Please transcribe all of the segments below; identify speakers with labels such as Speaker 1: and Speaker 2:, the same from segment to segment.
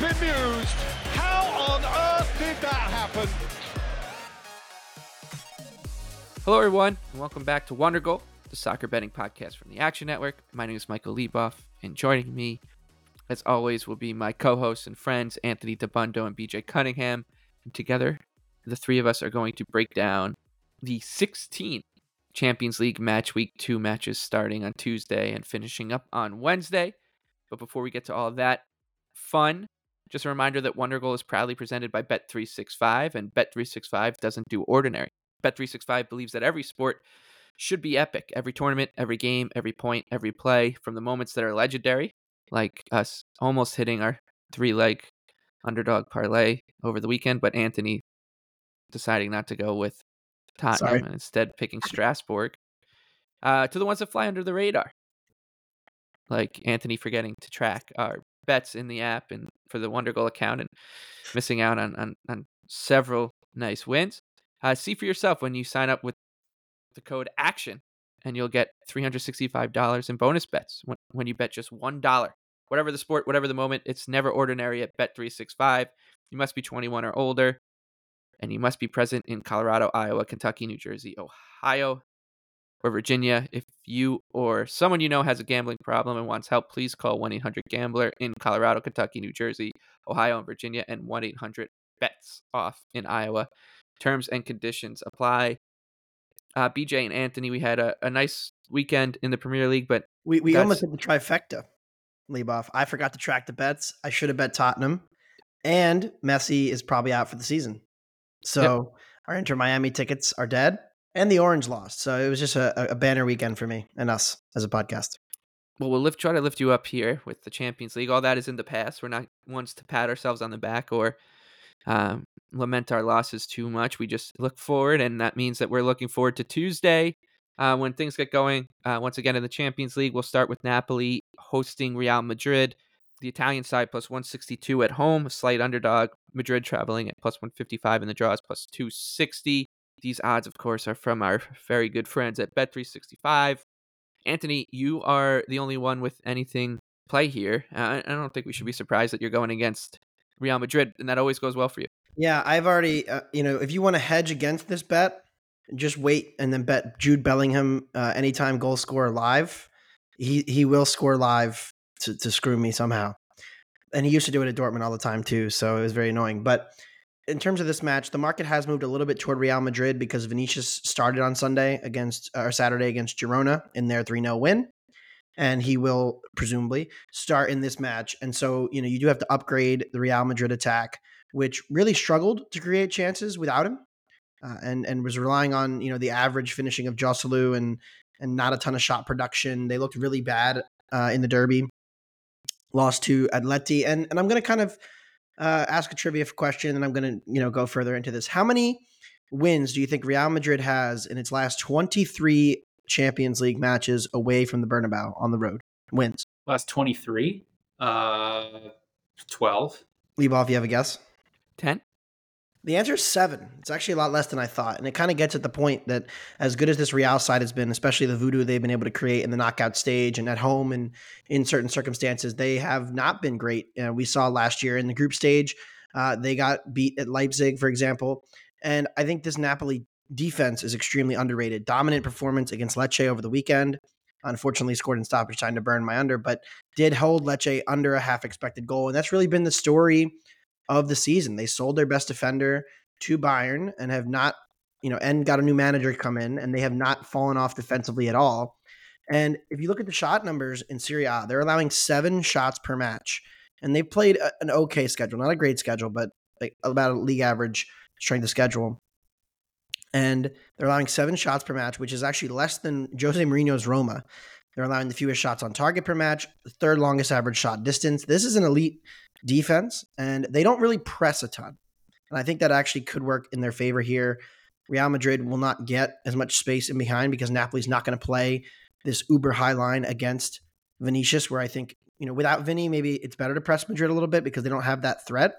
Speaker 1: Bemused. How on earth did that happen?
Speaker 2: Hello, everyone, and welcome back to Wonder Goal, the soccer betting podcast from the Action Network. My name is Michael Leboff, and joining me, as always, will be my co-hosts and friends Anthony Dabbundo and BJ Cunningham. And together, the three of us are going to break down the 16 Champions League match week two matches starting on Tuesday and finishing up on Wednesday. But before we get to all that fun, just a reminder that Wonder Goal is proudly presented by Bet365, and Bet365 doesn't do ordinary. Bet365 believes that every sport should be epic. Every tournament, every game, every point, every play, from the moments that are legendary, like us almost hitting our three leg underdog parlay over the weekend, but Anthony deciding not to go with Tottenham
Speaker 3: Sorry.
Speaker 2: and instead picking Strasbourg, uh, to the ones that fly under the radar, like Anthony forgetting to track our bets in the app and for the Wonder Goal account and missing out on, on, on several nice wins. Uh, see for yourself when you sign up with the code ACTION and you'll get $365 in bonus bets when, when you bet just $1. Whatever the sport, whatever the moment, it's never ordinary at Bet365. You must be 21 or older and you must be present in Colorado, Iowa, Kentucky, New Jersey, Ohio, or Virginia. If you or someone you know has a gambling problem and wants help, please call 1 800 Gambler in Colorado, Kentucky, New Jersey, Ohio, and Virginia, and 1 800 Bets Off in Iowa. Terms and conditions apply. Uh, BJ and Anthony, we had a, a nice weekend in the Premier League, but
Speaker 3: We we almost hit the trifecta. Leboff. I forgot to track the bets. I should have bet Tottenham, and Messi is probably out for the season. So our Inter Miami tickets are dead, and the Orange lost. So it was just a, a banner weekend for me and us as a podcast.
Speaker 2: well, we'll lift, try to lift you up here with the Champions League. All that is in the past. We're not ones to pat ourselves on the back or um, lament our losses too much. We just look forward, and that means that we're looking forward to Tuesday uh, when things get going. Uh, once again in the Champions League, we'll start with Napoli hosting Real Madrid. The Italian side plus 162 at home, slight underdog. Madrid traveling at plus 155 in the draws, plus 260. These odds, of course, are from our very good friends at Bet365. Anthony, you are the only one with anything play here. I I don't think we should be surprised that you're going against Real Madrid, and that always goes well for you.
Speaker 3: Yeah, I've already. Uh, you know, if you want to hedge against this bet, just wait and then bet Jude Bellingham uh, anytime goal scorer live. He he will score live to to screw me somehow, and he used to do it at Dortmund all the time too. So it was very annoying. But in terms of this match, the market has moved a little bit toward Real Madrid because Vinicius started on Sunday against or Saturday against Girona in their three 0 win. And he will presumably start in this match. And so, you know, you do have to upgrade the Real Madrid attack which really struggled to create chances without him, uh, and and was relying on you know the average finishing of Joselu and and not a ton of shot production. They looked really bad uh, in the derby. Lost to Atleti, and and I'm going to kind of uh, ask a trivia question, and I'm going to you know go further into this. How many wins do you think Real Madrid has in its last 23 Champions League matches away from the Bernabeu on the road? Wins.
Speaker 4: Last 23? Uh, 12.
Speaker 3: Leboff. You have a guess?
Speaker 2: 10?
Speaker 3: The answer is seven. It's actually a lot less than I thought. And it kind of gets at the point that as good as this Real side has been, especially the voodoo they've been able to create in the knockout stage and at home and in certain circumstances, they have not been great. Uh, we saw last year in the group stage, uh, they got beat at Leipzig, for example. And I think this Napoli defense is extremely underrated. Dominant performance against Lecce over the weekend. Unfortunately, scored in stoppage time to burn my under, but did hold Lecce under a half expected goal. And that's really been the story of the season. They sold their best defender to Bayern and have not, you know, and got a new manager come in, and they have not fallen off defensively at all. And if you look at the shot numbers in Serie A, they're allowing seven shots per match, and they played a, an okay schedule, not a great schedule, but like about a league average strength of schedule. And they're allowing seven shots per match, which is actually less than Jose Mourinho's Roma. They're allowing the fewest shots on target per match, the third longest average shot distance. This is an elite defense, and they don't really press a ton. And I think that actually could work in their favor here. Real Madrid will not get as much space in behind because Napoli's not going to play this uber high line against Vinicius, where I think, you know, without Vinny, maybe it's better to press Madrid a little bit because they don't have that threat.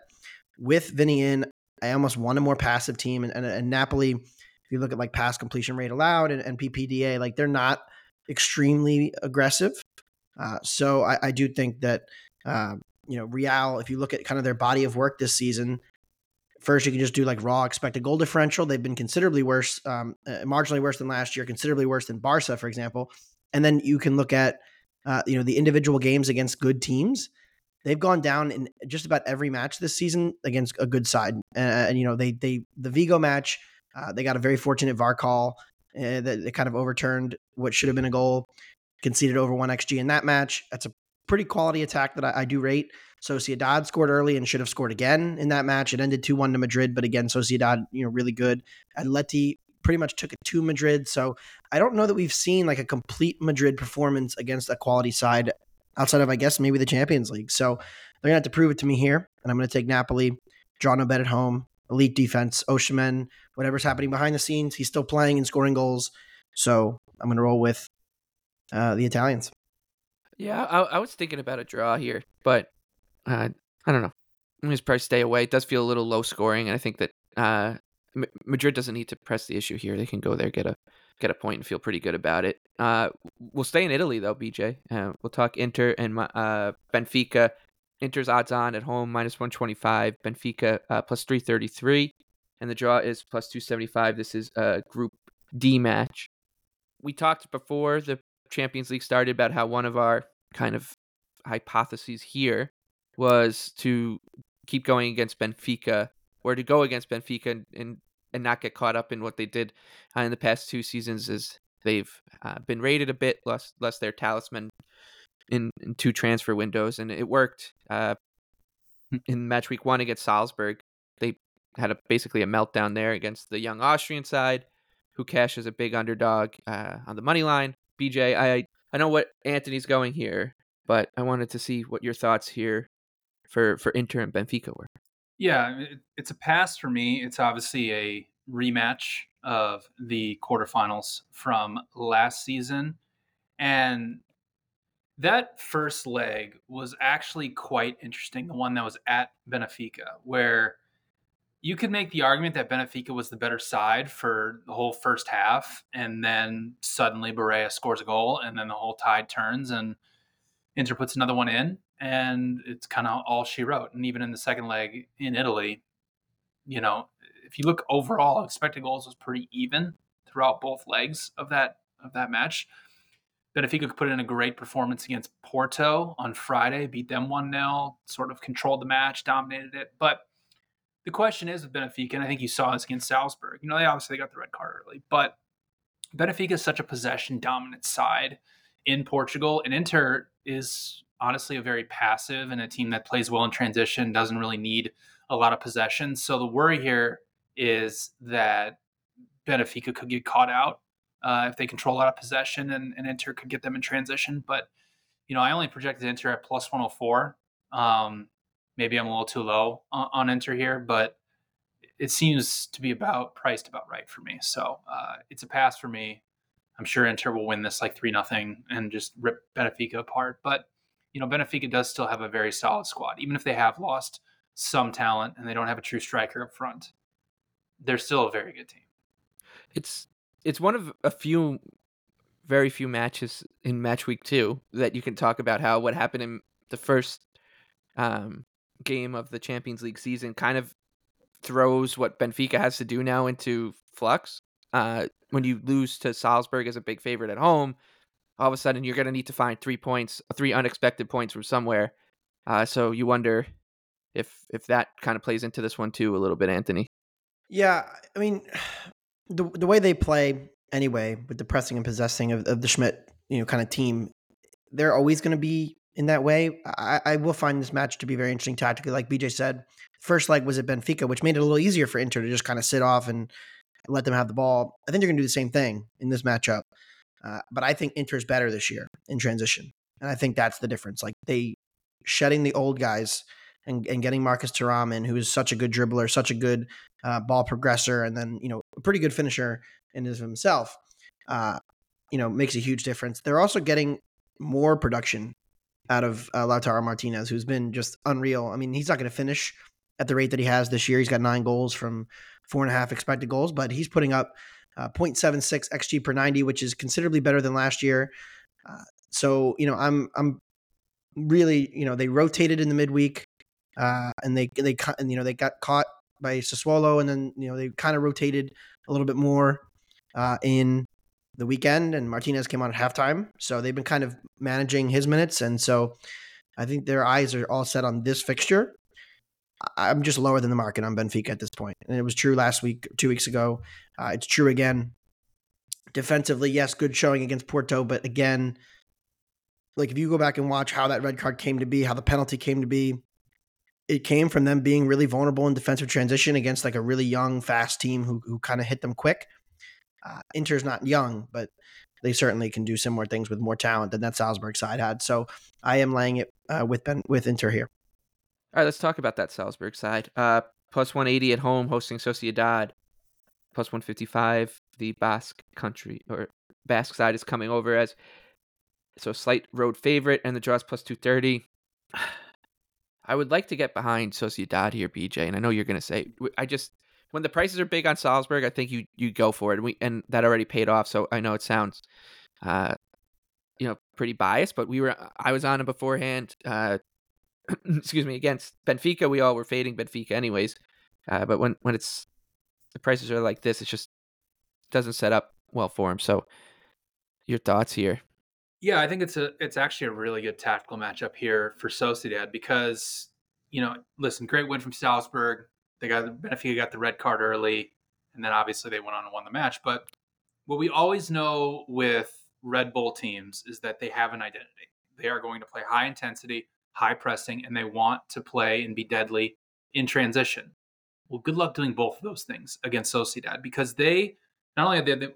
Speaker 3: With Vinny in, I almost want a more passive team. And, and, and Napoli, if you look at like pass completion rate allowed and, and PPDA, like they're not extremely aggressive. Uh, so I, I, do think that uh, you know, Real, if you look at kind of their body of work this season, first you can just do like raw expected goal differential. They've been considerably worse, um, uh, marginally worse than last year, considerably worse than Barca, for example. And then you can look at, uh, you know, the individual games against good teams. They've gone down in just about every match this season against a good side. Uh, and you know, they they the Vigo match, uh, they got a very fortunate VAR call uh, that, that kind of overturned what should have been a goal conceded over one xg in that match. That's a pretty quality attack that I, I do rate. Sociedad scored early and should have scored again in that match. It ended 2 1 to Madrid, but again, Sociedad, you know, really good. Atleti pretty much took it to Madrid. So I don't know that we've seen like a complete Madrid performance against a quality side outside of, I guess, maybe the Champions League. So they're going to have to prove it to me here. And I'm going to take Napoli, draw no bet at home, elite defense, Osimhen, whatever's happening behind the scenes. He's still playing and scoring goals. So I'm going to roll with uh, the Italians.
Speaker 2: Yeah, I, I was thinking about a draw here, but uh, I don't know. I'm just probably stay away. It does feel a little low scoring, and I think that uh, M- Madrid doesn't need to press the issue here. They can go there, get a get a point, and feel pretty good about it. Uh, we'll stay in Italy though, BJ. Uh, we'll talk Inter and uh, Benfica. Inter's odds on at home minus one twenty five. Benfica uh, plus three thirty three, and the draw is plus two seventy five. This is a Group D match. We talked before the Champions League started about how one of our kind of hypotheses here was to keep going against Benfica or to go against Benfica and, and, and not get caught up in what they did uh, in the past two seasons as they've uh, been rated a bit less less their talisman in, in two transfer windows and it worked uh, in match week one against Salzburg. They had a basically a meltdown there against the young Austrian side who cashes a big underdog uh, on the money line BJ, I I know what Anthony's going here, but I wanted to see what your thoughts here for for Inter and Benfica were.
Speaker 4: Yeah, it's a pass for me. It's obviously a rematch of the quarterfinals from last season, and that first leg was actually quite interesting. The one that was at Benfica, where you could make the argument that Benfica was the better side for the whole first half, and then suddenly Barella scores a goal, and then the whole tide turns, and Inter puts another one in, and it's kind of all she wrote. And even in the second leg in Italy, you know, if you look overall, expected goals was pretty even throughout both legs of that of that match. Benfica could put in a great performance against Porto on Friday, beat them 1 0, sort of controlled the match, dominated it. But the question is with Benfica, and I think you saw this against Salzburg. You know, they obviously got the red card early, but Benfica is such a possession dominant side in Portugal, and Inter is honestly a very passive and a team that plays well in transition, doesn't really need a lot of possession. So the worry here is that Benfica could get caught out uh, if they control a lot of possession, and, and Inter could get them in transition. But you know, I only projected Inter at plus 104. Um, maybe I'm a little too low on, on Inter here, but it seems to be about priced about right for me. So uh, it's a pass for me. I'm sure Inter will win this like three nothing and just rip Benfica apart. But you know, Benfica does still have a very solid squad, even if they have lost some talent and they don't have a true striker up front. They're still a very good team.
Speaker 2: It's it's one of a few very few matches in match week two that you can talk about how what happened in the first um, game of the Champions League season kind of throws what Benfica has to do now into flux. Uh, when you lose to Salzburg as a big favorite at home, all of a sudden you're going to need to find three points, three unexpected points from somewhere. Uh, so you wonder if if that kind of plays into this one too a little bit, Anthony.
Speaker 3: Yeah, I mean, the the way they play anyway with the pressing and possessing of, of the Schmidt, you know, kind of team, they're always going to be in that way. I, I, will find this match to be very interesting tactically. Like BJ said, first leg was at Benfica, which made it a little easier for Inter to just kind of sit off and let them have the ball. I think they're going to do the same thing in this matchup. Uh, but I think Inter's better this year in transition. And I think that's the difference. Like they shedding the old guys and, and getting Marcus Thuram in, who is such a good dribbler, such a good uh, ball progressor, and then, you know, a pretty good finisher in of himself, uh, you know, makes a huge difference. They're also getting more production out of uh, Lautaro Martinez, who's been just unreal. I mean, he's not going to finish at the rate that he has this year. He's got nine goals from four and a half expected goals, but he's putting up uh, 0.76 xG per 90, which is considerably better than last year. Uh, so you know, I'm I'm really you know they rotated in the midweek, uh, and they they and you know they got caught by Sassuolo, and then you know they kind of rotated a little bit more uh, in the weekend, and Martinez came on at halftime. So they've been kind of managing his minutes, and so I think their eyes are all set on this fixture. I'm just lower than the market on Benfica at this point. and it was true last week, two weeks ago. Uh, it's true again. Defensively, yes, good showing against Porto, but again, like if you go back and watch how that red card came to be, how the penalty came to be, it came from them being really vulnerable in defensive transition against like a really young, fast team who who kind of hit them quick. Uh, Inter's not young, but they certainly can do similar things with more talent than that Salzburg side had. So I am laying it uh, with Ben with Inter here.
Speaker 2: All right, let's talk about that Salzburg side. Uh, plus 180 at home, hosting Sociedad. Plus 155, the Basque country or Basque side is coming over as so slight road favorite, and the draw is plus 230. I would like to get behind Sociedad here, BJ, and I know you're going to say I just when the prices are big on Salzburg, I think you you go for it. And we and that already paid off. So I know it sounds, uh, you know, pretty biased, but we were I was on it beforehand. Uh, excuse me, against Benfica, we all were fading Benfica anyways. Uh, but when when it's the prices are like this, it just doesn't set up well for him. So your thoughts here?
Speaker 4: Yeah, I think it's a it's actually a really good tactical matchup here for Sociedad because you know, listen, great win from Salzburg they got Benfica got the red card early, and then obviously they went on and won the match. But what we always know with Red Bull teams is that they have an identity. They are going to play high intensity, high pressing, and they want to play and be deadly in transition. Well, good luck doing both of those things against Sociedad because they not only are they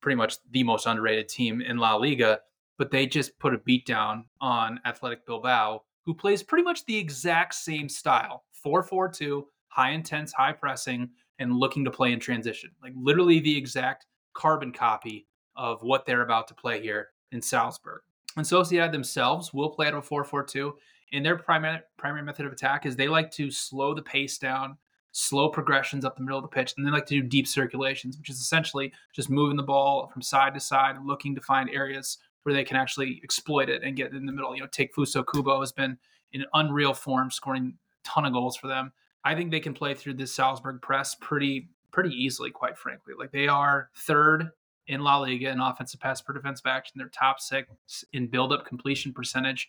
Speaker 4: pretty much the most underrated team in La Liga, but they just put a beat down on Athletic Bilbao, who plays pretty much the exact same style 4 4 2, high intense, high pressing, and looking to play in transition. Like literally the exact carbon copy of what they're about to play here in Salzburg. And Sociedad themselves will play out of a 4 4 2. And their primary, primary method of attack is they like to slow the pace down, slow progressions up the middle of the pitch, and they like to do deep circulations, which is essentially just moving the ball from side to side, looking to find areas where they can actually exploit it and get in the middle. You know, Takefusa Kubo has been in unreal form, scoring a ton of goals for them. I think they can play through this Salzburg press pretty pretty easily, quite frankly. Like they are third in La Liga in offensive pass per defensive action. They're top six in build up completion percentage.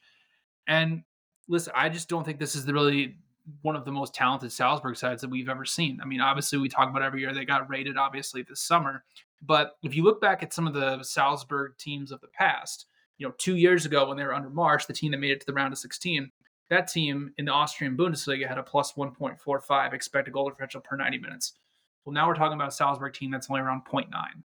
Speaker 4: And listen, I just don't think this is really one of the most talented Salzburg sides that we've ever seen. I mean, obviously we talk about every year they got rated obviously this summer, but if you look back at some of the Salzburg teams of the past, you know, 2 years ago when they were under Marsch, the team that made it to the round of 16, that team in the Austrian Bundesliga had a plus 1.45 expected goal differential per 90 minutes. Well, now we're talking about a Salzburg team that's only around 0.9.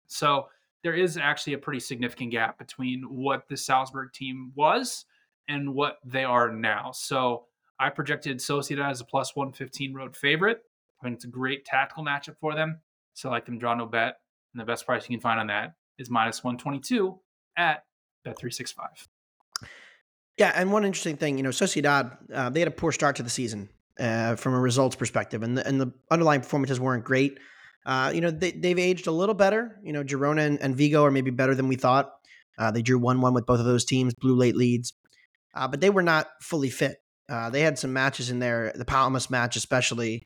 Speaker 4: So there is actually a pretty significant gap between what the Salzburg team was and what they are now. So I projected Sociedad as a plus 115 road favorite. I think it's a great tactical matchup for them. So I like them draw no bet. And the best price you can find on that is minus 122 at Bet365.
Speaker 3: Yeah, and one interesting thing, you know, Sociedad, uh, they had a poor start to the season uh, from a results perspective, and the, and the underlying performances weren't great. Uh, you know, they, they've aged a little better. You know, Girona and, and Vigo are maybe better than we thought. Uh, they drew 1 1 with both of those teams, blew late leads, uh, but they were not fully fit. Uh, they had some matches in there, the Palmas match especially,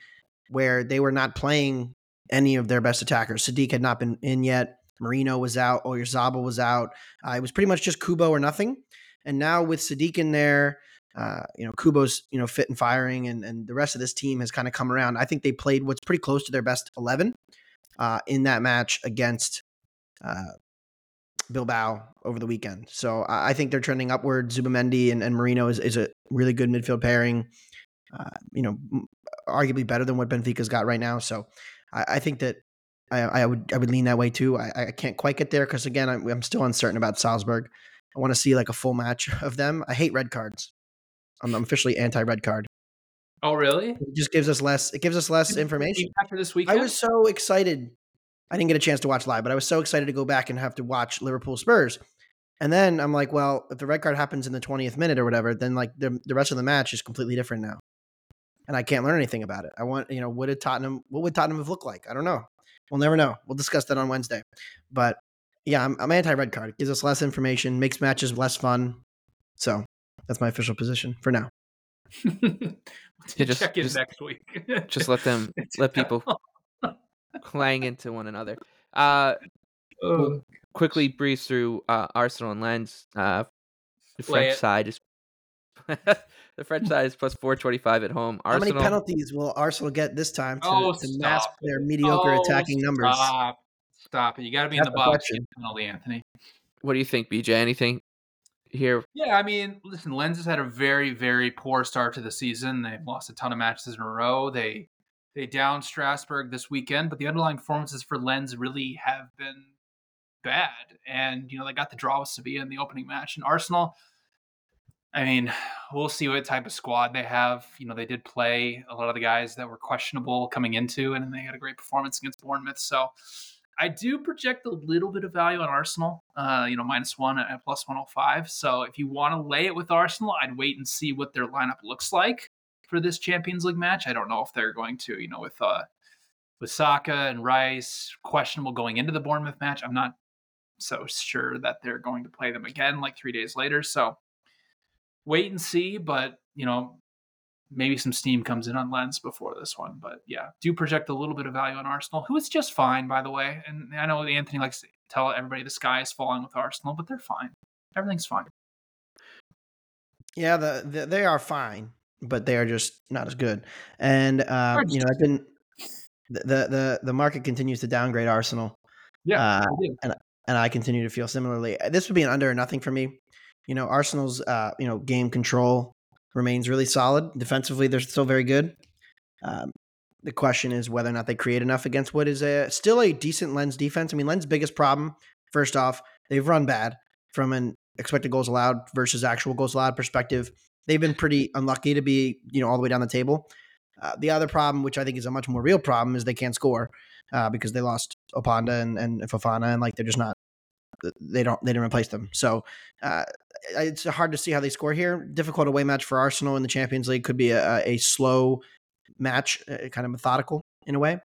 Speaker 3: where they were not playing any of their best attackers. Sadiq had not been in yet. Merino was out. Oyarzabal was out. Uh, it was pretty much just Kubo or nothing. And now with Sadiq in there, uh, you know, Kubo's, you know, fit and firing and, and the rest of this team has kind of come around. I think they played what's pretty close to their best 11 uh, in that match against uh, Bilbao over the weekend. So I think they're trending upward. Zubimendi and, and Merino is, is a really good midfield pairing. Uh, you know, arguably better than what Benfica's got right now. So I, I think that I, I, would I would lean that way too. I, I can't quite get there because again I'm, I'm still uncertain about Salzburg. I want to see like a full match of them. I hate red cards. I'm, I'm officially anti red card.
Speaker 4: Oh really?
Speaker 3: It just gives us less. It gives us less information.
Speaker 4: After this weekend,
Speaker 3: I was so excited. I didn't get a chance to watch live, but I was so excited to go back and have to watch Liverpool Spurs. And then I'm like, well, if the red card happens in the 20th minute or whatever, then like the, the rest of the match is completely different now. And I can't learn anything about it. I want, you know, what did Tottenham, what would Tottenham have looked like? I don't know. We'll never know. We'll discuss that on Wednesday. But yeah, I'm, I'm anti red card. It gives us less information, makes matches less fun. So that's my official position for now.
Speaker 2: Yeah, just-
Speaker 4: check in
Speaker 2: just-
Speaker 4: next week.
Speaker 2: Just let them let people clang into one another. Uh,
Speaker 4: Oh,
Speaker 2: quickly breeze through uh, Arsenal and Lens. Uh, the French
Speaker 4: it.
Speaker 2: side is the French side is plus four twenty five at home.
Speaker 3: How many penalties will Arsenal get this time to,
Speaker 4: Oh,
Speaker 3: to mask their mediocre
Speaker 4: Oh,
Speaker 3: attacking numbers?
Speaker 4: Stop. It. You got to be in
Speaker 3: That's
Speaker 4: the
Speaker 3: the
Speaker 4: box. Penalty, Anthony.
Speaker 2: What do you think, BJ? Anything here?
Speaker 4: Yeah, I mean, listen, Lens has had a very, very poor start to the season. They've lost a ton of matches in a row. They they down Strasbourg this weekend, but the underlying performances for Lens really have been bad. And you know, they got the draw with Sevilla in the opening match. And Arsenal, I mean, we'll see what type of squad they have. You know, they did play a lot of the guys that were questionable coming into, and they had a great performance against Bournemouth. So I do project a little bit of value on Arsenal, uh, you know, minus one at plus 105. So if you want to lay it with Arsenal, I'd wait and see what their lineup looks like for this Champions League match. I don't know if they're going to, you know, with uh, with Saka and Rice questionable going into the Bournemouth match. I'm not so sure that they're going to play them again like three days later. So wait and see, but you know, maybe some steam comes in on Lens before this one. But yeah, do project a little bit of value on Arsenal, who is just fine, by the way. And I know Anthony likes to tell everybody the sky is falling with Arsenal, but they're fine. Everything's fine.
Speaker 3: Yeah, the, the they are fine, but they are just not as good. And uh, you know, I've been the, the the market continues to downgrade Arsenal,
Speaker 4: Yeah,
Speaker 3: Uh,
Speaker 4: do.
Speaker 3: and I continue to feel similarly. This would be an under or nothing for me. You know, Arsenal's uh, you know game control remains really solid. Defensively, they're still very good. Um, the question is whether or not they create enough against what is a still a decent Lens defense. I mean, Lens' biggest problem, first off, they've run bad from an expected goals allowed versus actual goals allowed perspective. They've been pretty unlucky to be you know all the way down the table. Uh, the other problem, which I think is a much more real problem, is they can't score uh, because they lost Openda and, and Fofana, and like they're just not they don't they didn't replace them. So uh, it's hard to see how they score here. Difficult away match for Arsenal in the Champions League could be a, a slow match, uh, kind of methodical in a way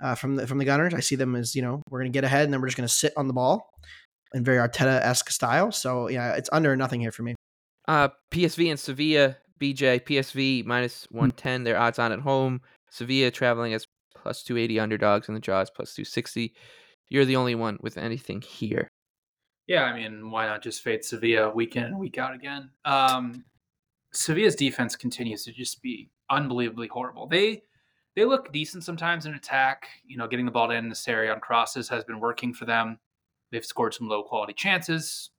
Speaker 3: uh, from the from the Gunners. I see them as you know we're going to get ahead and then we're just going to sit on the ball in very Arteta esque style. So yeah, it's under nothing here for me.
Speaker 2: Uh, PSV and Sevilla. BJ PSV minus one ten. Their odds on at home. Sevilla traveling as plus two eighty underdogs, and the draw is plus two sixty. You're the only one with anything here.
Speaker 4: Yeah, I mean, why not just fade Sevilla week in and week out again? Um, Sevilla's defense continues to just be unbelievably horrible. They they look decent sometimes in attack. You know, getting the ball in this area on crosses has been working for them. They've scored some low quality chances,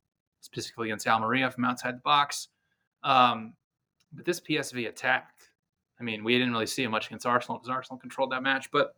Speaker 4: specifically against Almeria from outside the box. Um, But this PSV attack, I mean, we didn't really see it much against Arsenal because Arsenal controlled that match. But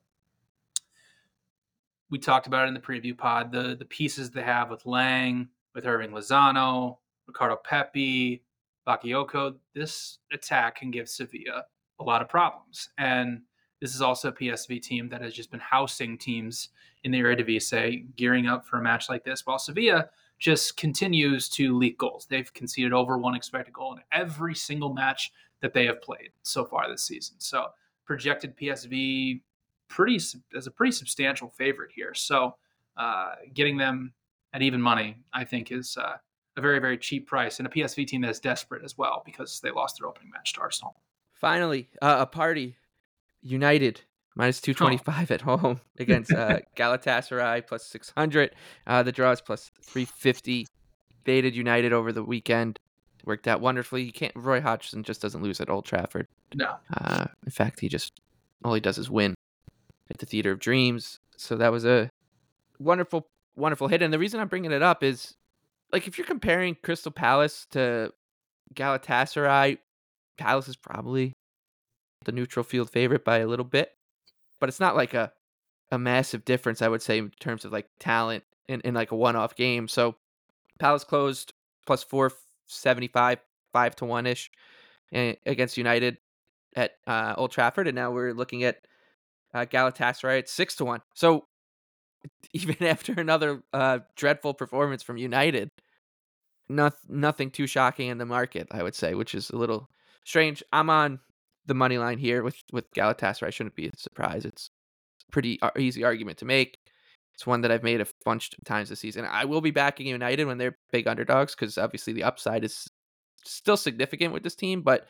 Speaker 4: we talked about it in the preview pod. The the pieces they have with Lang, with Hirving Lozano, Ricardo Pepi, Bakayoko. This attack can give Sevilla a lot of problems. And this is also a PSV team that has just been housing teams in the Eredivisie, gearing up for a match like this, while Sevilla just continues to leak goals. They've conceded over one expected goal in every single match that they have played so far this season. So projected PSV pretty as a pretty substantial favorite here. So uh, getting them at even money, I think, is uh, a very very cheap price, and a PSV team that's desperate as well because they lost their opening match to Arsenal.
Speaker 2: Finally, uh, a party. United minus 225 oh. at home against uh, Galatasaray plus 600. Uh, the draw is plus 350. Faded United over the weekend. Worked out wonderfully. You can't. Roy Hodgson just doesn't lose at Old Trafford.
Speaker 4: No.
Speaker 2: Uh, in fact, he just all he does is win at the Theater of Dreams. So that was a wonderful, wonderful hit. And the reason I'm bringing it up is, like, if you're comparing Crystal Palace to Galatasaray, Palace is probably the neutral field favorite by a little bit, but it's not like a a massive difference. I would say in terms of like talent in, in like a one off game. So Palace closed plus four seventy five, five to one ish eh, against United at uh, Old Trafford, and now we're looking at uh, Galatasaray at six to one. So even after another uh, dreadful performance from United, not, nothing too shocking in the market, I would say, which is a little strange. I'm on the money line here with with Galatasaray shouldn't be a surprise. It's a pretty easy argument to make. It's one that I've made a bunch of times this season. I will be backing United when they're big underdogs because obviously the upside is still significant with this team, but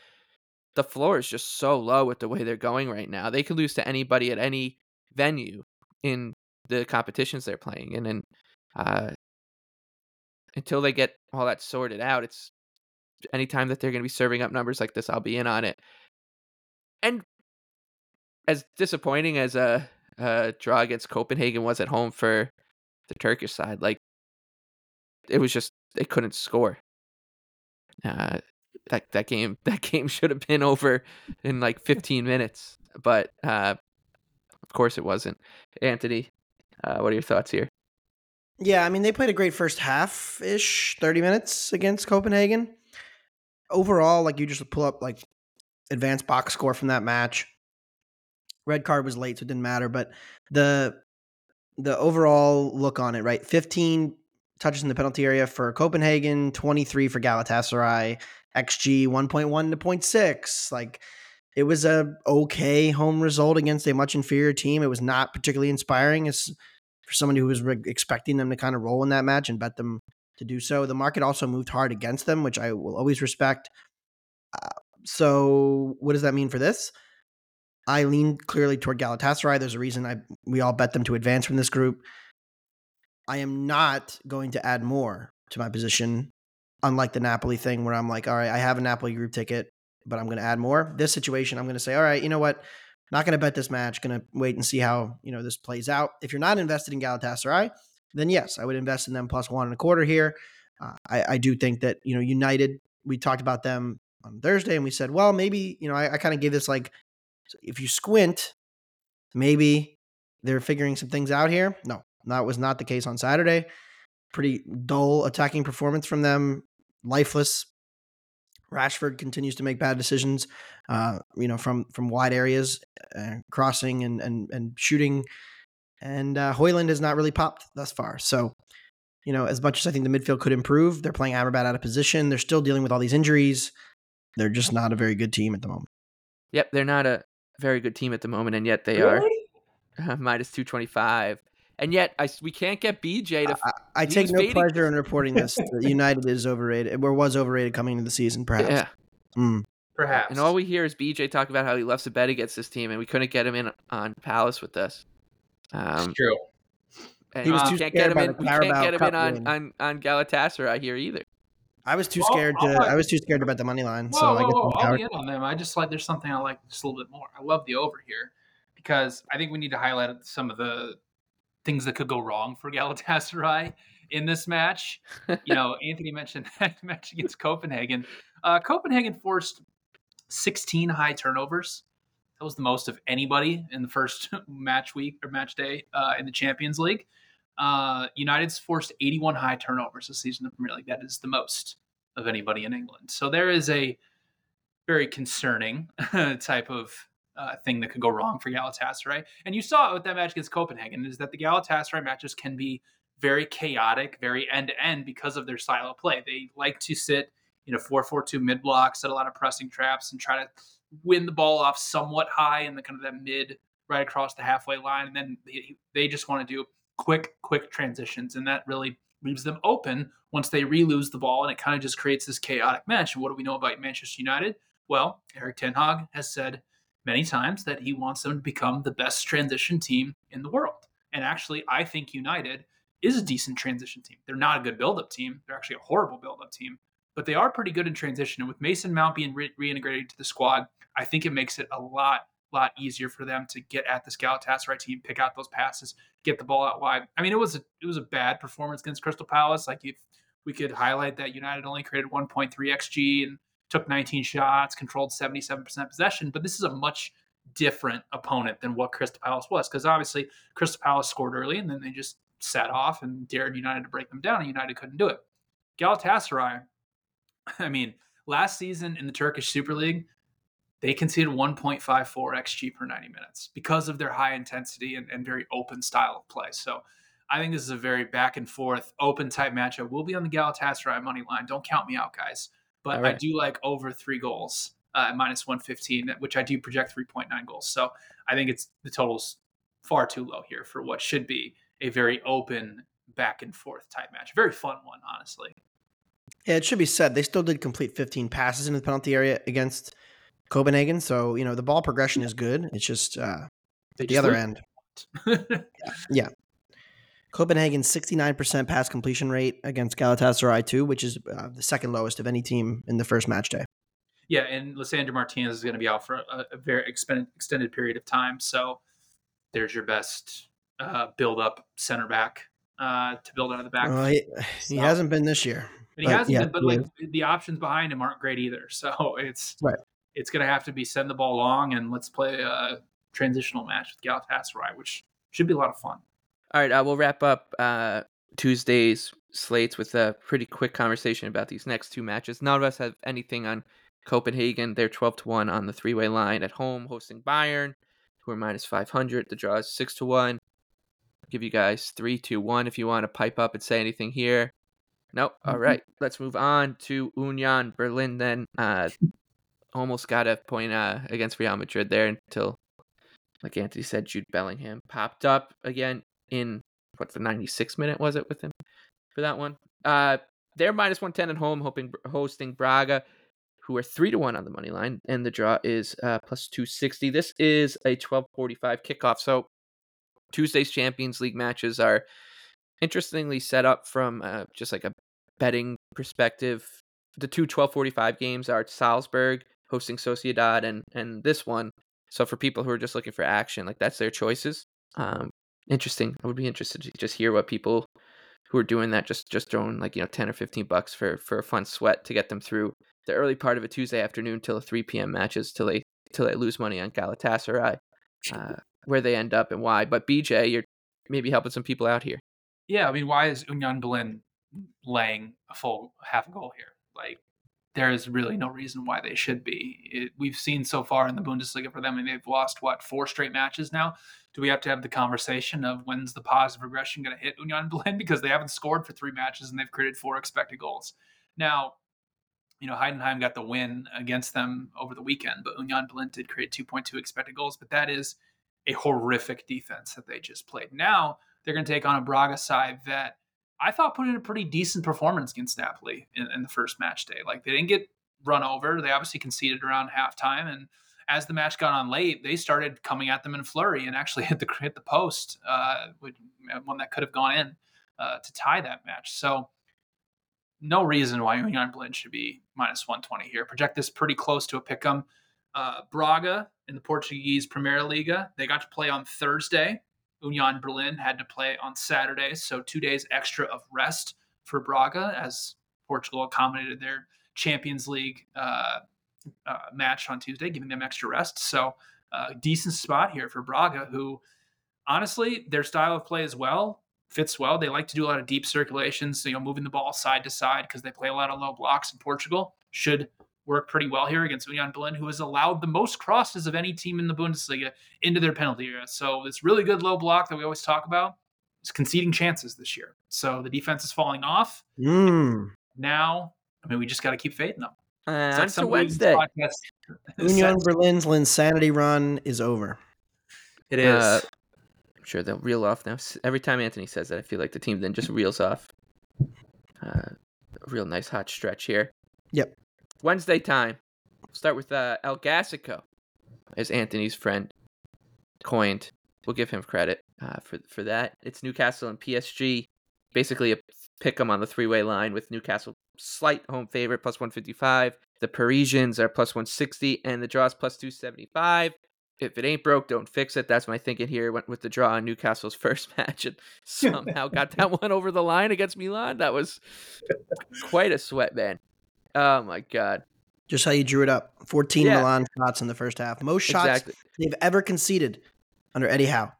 Speaker 2: the floor is just so low with the way they're going right now. They could lose to anybody at any venue in the competitions they're playing in, and uh, until they get all that sorted out, it's anytime that they're going to be serving up numbers like this, I'll be in on it and as disappointing as a, a draw against Copenhagen was at home for the Turkish side, like it was just they couldn't score. Uh, that that game that game should have been over in like 15 minutes, but uh, of course it wasn't. Anthony, uh, what are your thoughts here?
Speaker 3: Yeah, I mean they played a great first half ish, 30 minutes against Copenhagen. Overall, like you just pull up like advanced box score from that match. Red card was late, so it didn't matter. But the the overall look on it, right? 15 touches in the penalty area for Copenhagen, 23 for Galatasaray, XG 1.1 to 0.6. Like it was a okay home result against a much inferior team. It was not particularly inspiring as for somebody who was re- expecting them to kind of roll in that match and bet them to do so. The market also moved hard against them, which I will always respect. Uh, so what does that mean for this? I lean clearly toward Galatasaray. There's a reason I we all bet them to advance from this group. I am not going to add more to my position, unlike the Napoli thing where I'm like, all right, I have a Napoli group ticket, but I'm going to add more. This situation, I'm going to say, all right, you know what? Not going to bet this match. Going to wait and see how you know this plays out. If you're not invested in Galatasaray, then yes, I would invest in them plus one and a quarter here. Uh, I, I do think that you know United. We talked about them on Thursday, and we said, well, maybe you know, I, I kind of gave this like, if you squint, maybe they're figuring some things out here. No, that was not the case on Saturday. Pretty dull attacking performance from them, lifeless. Rashford continues to make bad decisions, uh, you know, from from wide areas, uh, crossing and and and shooting, and uh, Højlund has not really popped thus far. So, you know, as much as I think the midfield could improve, they're playing Amrabat out of position. They're still dealing with all these injuries. They're just not a very good team at the moment.
Speaker 2: Yep, they're not a very good team at the moment, and yet they really? are uh, minus two twenty five. And yet, I, we can't get BJ to.
Speaker 3: I, I take no fading. pleasure in reporting this. United is overrated, or was overrated coming into the season, perhaps.
Speaker 2: Yeah.
Speaker 3: Mm.
Speaker 4: Perhaps.
Speaker 2: And all we hear is BJ talk about how he loves to bet against this team, and we couldn't get him in on Palace with us.
Speaker 4: Um, it's true.
Speaker 2: And he was too can't get him in. We can't get him in on, on, on Galatasaray here either.
Speaker 3: I was too scared to. I was too scared to bet the money line. Whoa, so I guess whoa,
Speaker 4: I'll be in on them. I just like there's something I like just a little bit more. I love the over here because I think we need to highlight some of the things that could go wrong for Galatasaray in this match. you know, Anthony mentioned that match against Copenhagen. Uh, Copenhagen forced 16 high turnovers. That was the most of anybody in the first match week or match day uh, in the Champions League. Uh, United's forced 81 high turnovers this season in the Premier League. That is the most of anybody in England. So there is a very concerning type of uh, thing that could go wrong for Galatasaray. And you saw it with that match against Copenhagen is that the Galatasaray matches can be very chaotic, very end to end because of their style of play. They like to sit in a 4 4 2 mid block, set a lot of pressing traps, and try to win the ball off somewhat high in the kind of that mid right across the halfway line. And then they, they just want to do quick, quick transitions. And that really leaves them open once they re lose the ball. And it kind of just creates this chaotic match. And what do we know about Manchester United? Well, Erik Ten Hag has said many times that he wants them to become the best transition team in the world. And actually, I think United is a decent transition team. They're not a good build-up team. They're actually a horrible build-up team, but they are pretty good in transition. And with Mason Mount being re- reintegrated to the squad, I think it makes it a lot, lot easier for them to get at this Galatasaray team, pick out those passes, get the ball out wide. I mean, it was a, it was a bad performance against Crystal Palace. Like if we could highlight that United only created 1.3 xG and took 19 shots, controlled 77% possession, but this is a much different opponent than what Crystal Palace was because obviously Crystal Palace scored early and then they just sat off and dared United to break them down, and United couldn't do it. Galatasaray, I mean, last season in the Turkish Super League, they conceded 1.54 xG per 90 minutes because of their high intensity and, and very open style of play. So I think this is a very back and forth, open type matchup. We'll be on the Galatasaray money line. Don't count me out, guys. But right. I do like over three goals uh, at minus 115, which I do project 3.9 goals. So I think it's the total's far too low here for what should be a very open back and forth type match. Very fun one, honestly.
Speaker 3: Yeah, it should be said they still did complete 15 passes in the penalty area against Copenhagen. So you know the ball progression is good. It's just uh, the other end. yeah. yeah. Copenhagen's 69% pass completion rate against Galatasaray 2, which is uh, the second lowest of any team in the first match day.
Speaker 4: Yeah, and Lisandro Martinez is going to be out for a, a very extended period of time. So there's your best uh, build up center back uh, to build out of the back.
Speaker 3: Well, he, he so, hasn't been this year.
Speaker 4: But he but, hasn't yeah, been, but like the options behind him aren't great either. So it's
Speaker 3: right.
Speaker 4: It's going to have to be send the ball long and let's play a transitional match with Galatasaray, which should be a lot of fun.
Speaker 2: All right, uh, we'll wrap up uh, Tuesday's slates with a pretty quick conversation about these next two matches. None of us have anything on Copenhagen. They're 12 to 1 on the three way line at home, hosting Bayern, who are minus 500. The draw is 6 to 1 give you guys 3 2 1 if you want to pipe up and say anything here. Nope. All mm-hmm. right. Let's move on to Union Berlin then. Uh, almost got a point uh, against Real Madrid there until, like Anthony said, Jude Bellingham popped up again in what the 96 minute was it with him for that one. Uh, they're minus 110 at home, hoping hosting Braga, who are three to one on the money line, and the draw is uh, plus 260. This is a 12:45 kickoff, so Tuesday's Champions League matches are interestingly set up from uh, just like a betting perspective. The two 1245 games are Salzburg hosting Sociedad and and this one. So for people who are just looking for action, like that's their choices. Um, interesting. I would be interested to just hear what people who are doing that just just throwing like you know 10 or 15 bucks for for a fun sweat to get them through the early part of a Tuesday afternoon till the 3 p.m. matches till they till they lose money on Galatasaray. Uh, where they end up and why. But BJ, you're maybe helping some people out here.
Speaker 4: Yeah, I mean, why is Union Berlin laying a full half a goal here? Like, there is really no reason why they should be. It, we've seen so far in the Bundesliga for them, and they've lost what four straight matches now. Do we have to have the conversation of when's the positive regression going to hit Union Berlin because they haven't scored for three matches and they've created four expected goals? Now, you know, Heidenheim got the win against them over the weekend, but Union Berlin did create 2.2 expected goals, but that is a horrific defense that they just played. Now they're going to take on a Braga side that I thought put in a pretty decent performance against Napoli in, in, the first match day. Like they didn't get run over. They obviously conceded around halftime, and as the match got on late, they started coming at them in flurry and actually hit the hit the post, uh, one that could have gone in uh, to tie that match. So no reason why Union Berlin should be minus 120 here. Project this pretty close to a pick 'em. Uh, Braga in the Portuguese Premier Liga, they got to play on Thursday. Union Berlin had to play on Saturday, so two days extra of rest for Braga as Portugal accommodated their Champions League uh, uh, match on Tuesday, giving them extra rest. So, uh, decent spot here for Braga, who honestly, their style of play as well fits well. They like to do a lot of deep circulations, so, you know, moving the ball side to side because they play a lot of low blocks in Portugal. Should work pretty well here against Union Berlin, who has allowed the most crosses of any team in the Bundesliga into their penalty area. So this really good low block that we always talk about is conceding chances this year. So the defense is falling off.
Speaker 3: Mm.
Speaker 4: Now, I mean, we just got to keep fading them.
Speaker 2: Uh,
Speaker 4: It's like
Speaker 2: on to
Speaker 4: somebody in this
Speaker 2: Wednesday.
Speaker 3: Union. Berlin's insanity run is over.
Speaker 4: It is.
Speaker 2: Uh, I'm sure they'll reel off now. Every time Anthony says that, I feel like the team then just reels off. Uh, a real nice hot stretch here.
Speaker 3: Yep.
Speaker 2: Wednesday time. We'll start with uh, El Gasico, as Anthony's friend coined. We'll give him credit uh, for for that. It's Newcastle and PSG, basically a pick 'em on the three way line with Newcastle slight home favorite plus 155. The Parisians are plus 160, and the draws plus 275 if it ain't broke, don't fix it. That's my thinking here. Went with the draw on Newcastle's first match and somehow got that one over the line against Milan. That was quite a sweat, man. Oh my god.
Speaker 3: Just how you drew it up. 14
Speaker 2: Yeah.
Speaker 3: Milan shots in the first half. Most shots
Speaker 2: Exactly.
Speaker 3: they've ever conceded under Eddie Howe.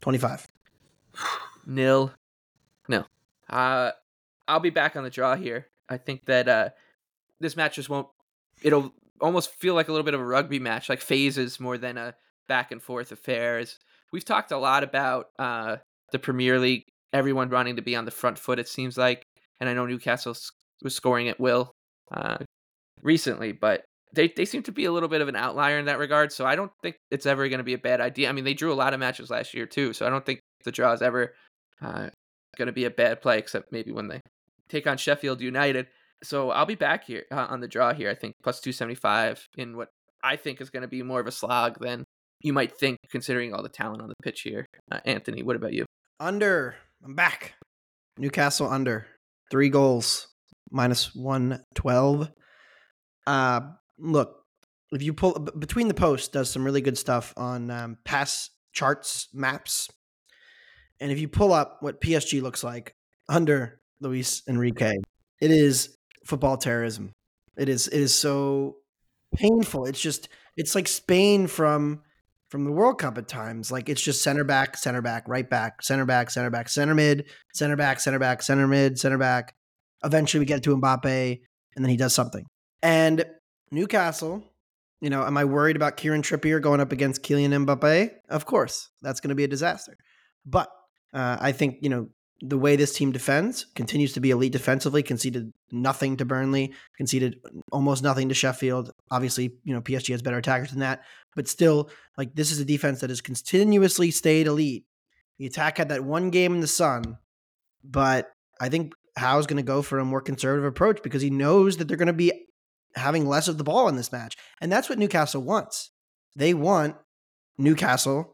Speaker 3: 25.
Speaker 2: Nil. Uh I'll be back on the draw here. I think that uh this match just won't it'll almost feel like a little bit of a rugby match, like phases more than a back and forth affairs. We've talked a lot about uh the Premier League, everyone running to be on the front foot, it seems like. And I know Newcastle was scoring at will uh recently, but they, they seem to be a little bit of an outlier in that regard. So I don't think it's ever going to be a bad idea. I mean, they drew a lot of matches last year too, so I don't think the draw is ever uh, going to be a bad play, except maybe when they take on Sheffield United. So I'll be back here uh, on the draw here. I think plus two seventy five in what I think is going to be more of a slog than you might think, considering all the talent on the pitch here. Uh, Anthony, what about you?
Speaker 3: Under. I'm back. Newcastle under. Three goals. Minus 112. Uh, look, if you pull between the posts, does some really good stuff on um, pass charts, maps. And if you pull up what PSG looks like under Luis Enrique, it is football terrorism. It is it is so painful. It's just it's like Spain from from the World Cup at times. Like it's just center back, center back, right back, center back, center back, center mid, center back, center back, center mid, center back. Eventually we get to Mbappe and then he does something. And Newcastle, you know, am I worried about Kieran Trippier going up against Kylian Mbappe? Of course. That's going to be a disaster. But uh, I think, you know, the way this team defends continues to be elite defensively, conceded nothing to Burnley, conceded almost nothing to Sheffield. Obviously, you know, PSG has better attackers than that, but still, like this is a defense that has continuously stayed elite. The attack had that one game in the sun, but I think Howe's going to go for a more conservative approach because he knows that they're going to be having less of the ball in this match. And that's what Newcastle wants. They want Newcastle.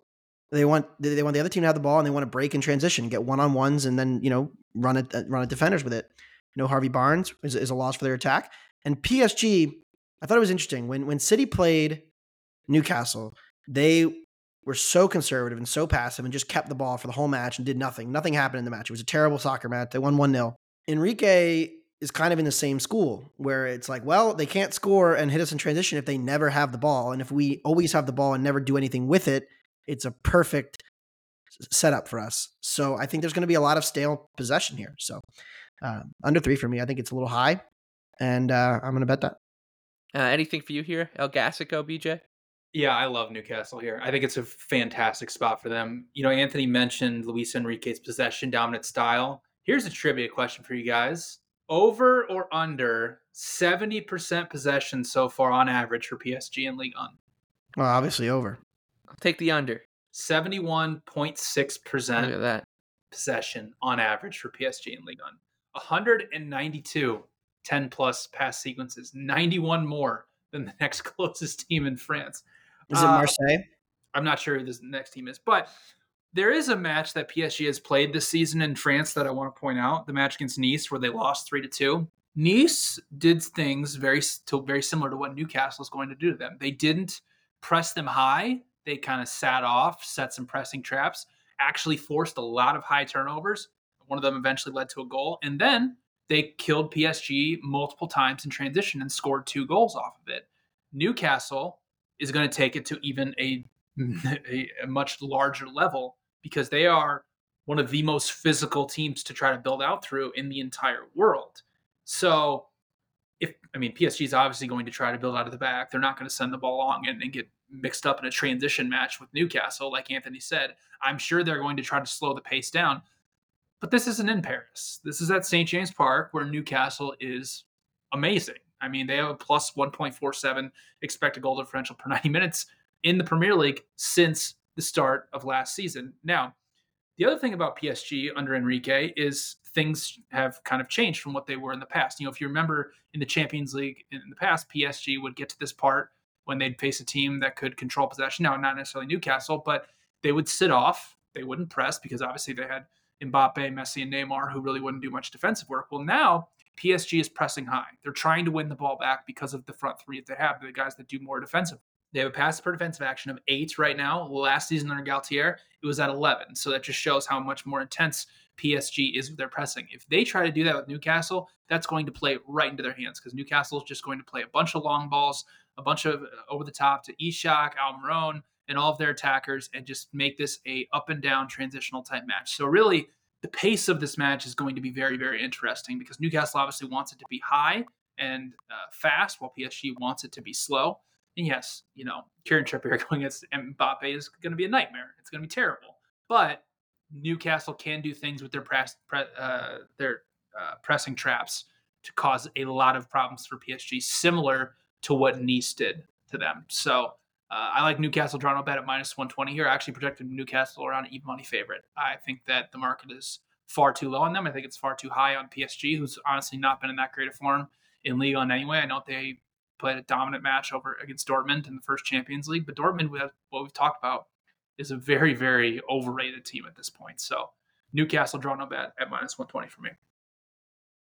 Speaker 3: They want they want the other team to have the ball and they want to break in transition, get one on ones, and then you know run it uh, run at defenders with it. You know Harvey Barnes is, is a loss for their attack. And PSG, I thought it was interesting when when City played Newcastle, they were so conservative and so passive and just kept the ball for the whole match and did nothing. Nothing happened in the match. It was a terrible soccer match. They won 1 0. Enrique is kind of in the same school where it's like, well, they can't score and hit us in transition if they never have the ball. And if we always have the ball and never do anything with it, it's a perfect setup for us. So I think there's going to be a lot of stale possession here. So uh, under three for me, I think it's a little high. And uh, I'm going to bet that.
Speaker 2: Uh, anything for you here, El Gasico, BJ?
Speaker 4: Yeah, I love Newcastle here. I think it's a fantastic spot for them. You know, Anthony mentioned Luis Enrique's possession dominant style. Here's a trivia question for you guys. Over or under 70% possession so far on average for PSG in League One?
Speaker 3: Well, obviously over.
Speaker 2: I'll take the under.
Speaker 4: 71.6%
Speaker 2: Look at that.
Speaker 4: possession on average for PSG in League One. 192 10 plus pass sequences, 91 more than the next closest team in France.
Speaker 3: Is it
Speaker 4: Uh,
Speaker 3: Marseille?
Speaker 4: I'm not sure who this next team is, but there is a match that PSG has played this season in France that I want to point out. The match against Nice, where they lost three to two. Nice did things very to, very similar to what Newcastle is going to do to them. They didn't press them high. They kind of sat off, set some pressing traps, actually forced a lot of high turnovers. One of them eventually led to a goal, and then they killed PSG multiple times in transition and scored two goals off of it. Newcastle is going to take it to even a, a, a much larger level because they are one of the most physical teams to try to build out through in the entire world. So, if I mean PSG is obviously going to try to build out of the back, they're not going to send the ball long and, and, get mixed up in a transition match with Newcastle, like Anthony said. I'm sure they're going to try to slow the pace down. But this isn't in Paris. This is at St. James Park, where Newcastle is amazing. I mean, they have a plus 1.47 expected goal differential per 90 minutes in the Premier League since the start of last season. Now, the other thing about PSG under Enrique is things have kind of changed from what they were in the past. You know, if you remember in the Champions League in the past, PSG would get to this part when they'd face a team that could control possession. Now, not necessarily Newcastle, but they would sit off. They wouldn't press because obviously they had Mbappe, Messi, and Neymar who really wouldn't do much defensive work. Well, now PSG is pressing high. They're trying to win the ball back because of the front three that they have, the guys that do more defensive. They have a pass per defensive action of eight right now. Last season under Galtier, it was at 11. So that just shows how much more intense PSG is with their pressing. If they try to do that with Newcastle, that's going to play right into their hands because Newcastle is just going to play a bunch of long balls, a bunch of uh, over the top to Isak, Almiron, and all of their attackers, and just make this a up and down transitional type match. So really, the pace of this match is going to be very, very interesting because Newcastle obviously wants it to be high and uh, fast, while PSG wants it to be slow. And yes, you know, Kieran Trippier going against Mbappe is going to be a nightmare. It's going to be terrible. But Newcastle can do things with their press, pre, uh, their uh, pressing traps to cause a lot of problems for PSG, similar to what Nice did to them. So uh, I like Newcastle draw no bet at minus 120 here. I actually projected Newcastle around an even money favorite. I think that the market is far too low on them. I think it's far too high on PSG, who's honestly not been in that great of form in Ligue 1 anyway. I know they played a dominant match over against Dortmund in the first Champions League, but Dortmund, what we've talked about, is a very, very overrated team at this point. So Newcastle draw no bet at minus 120 for me.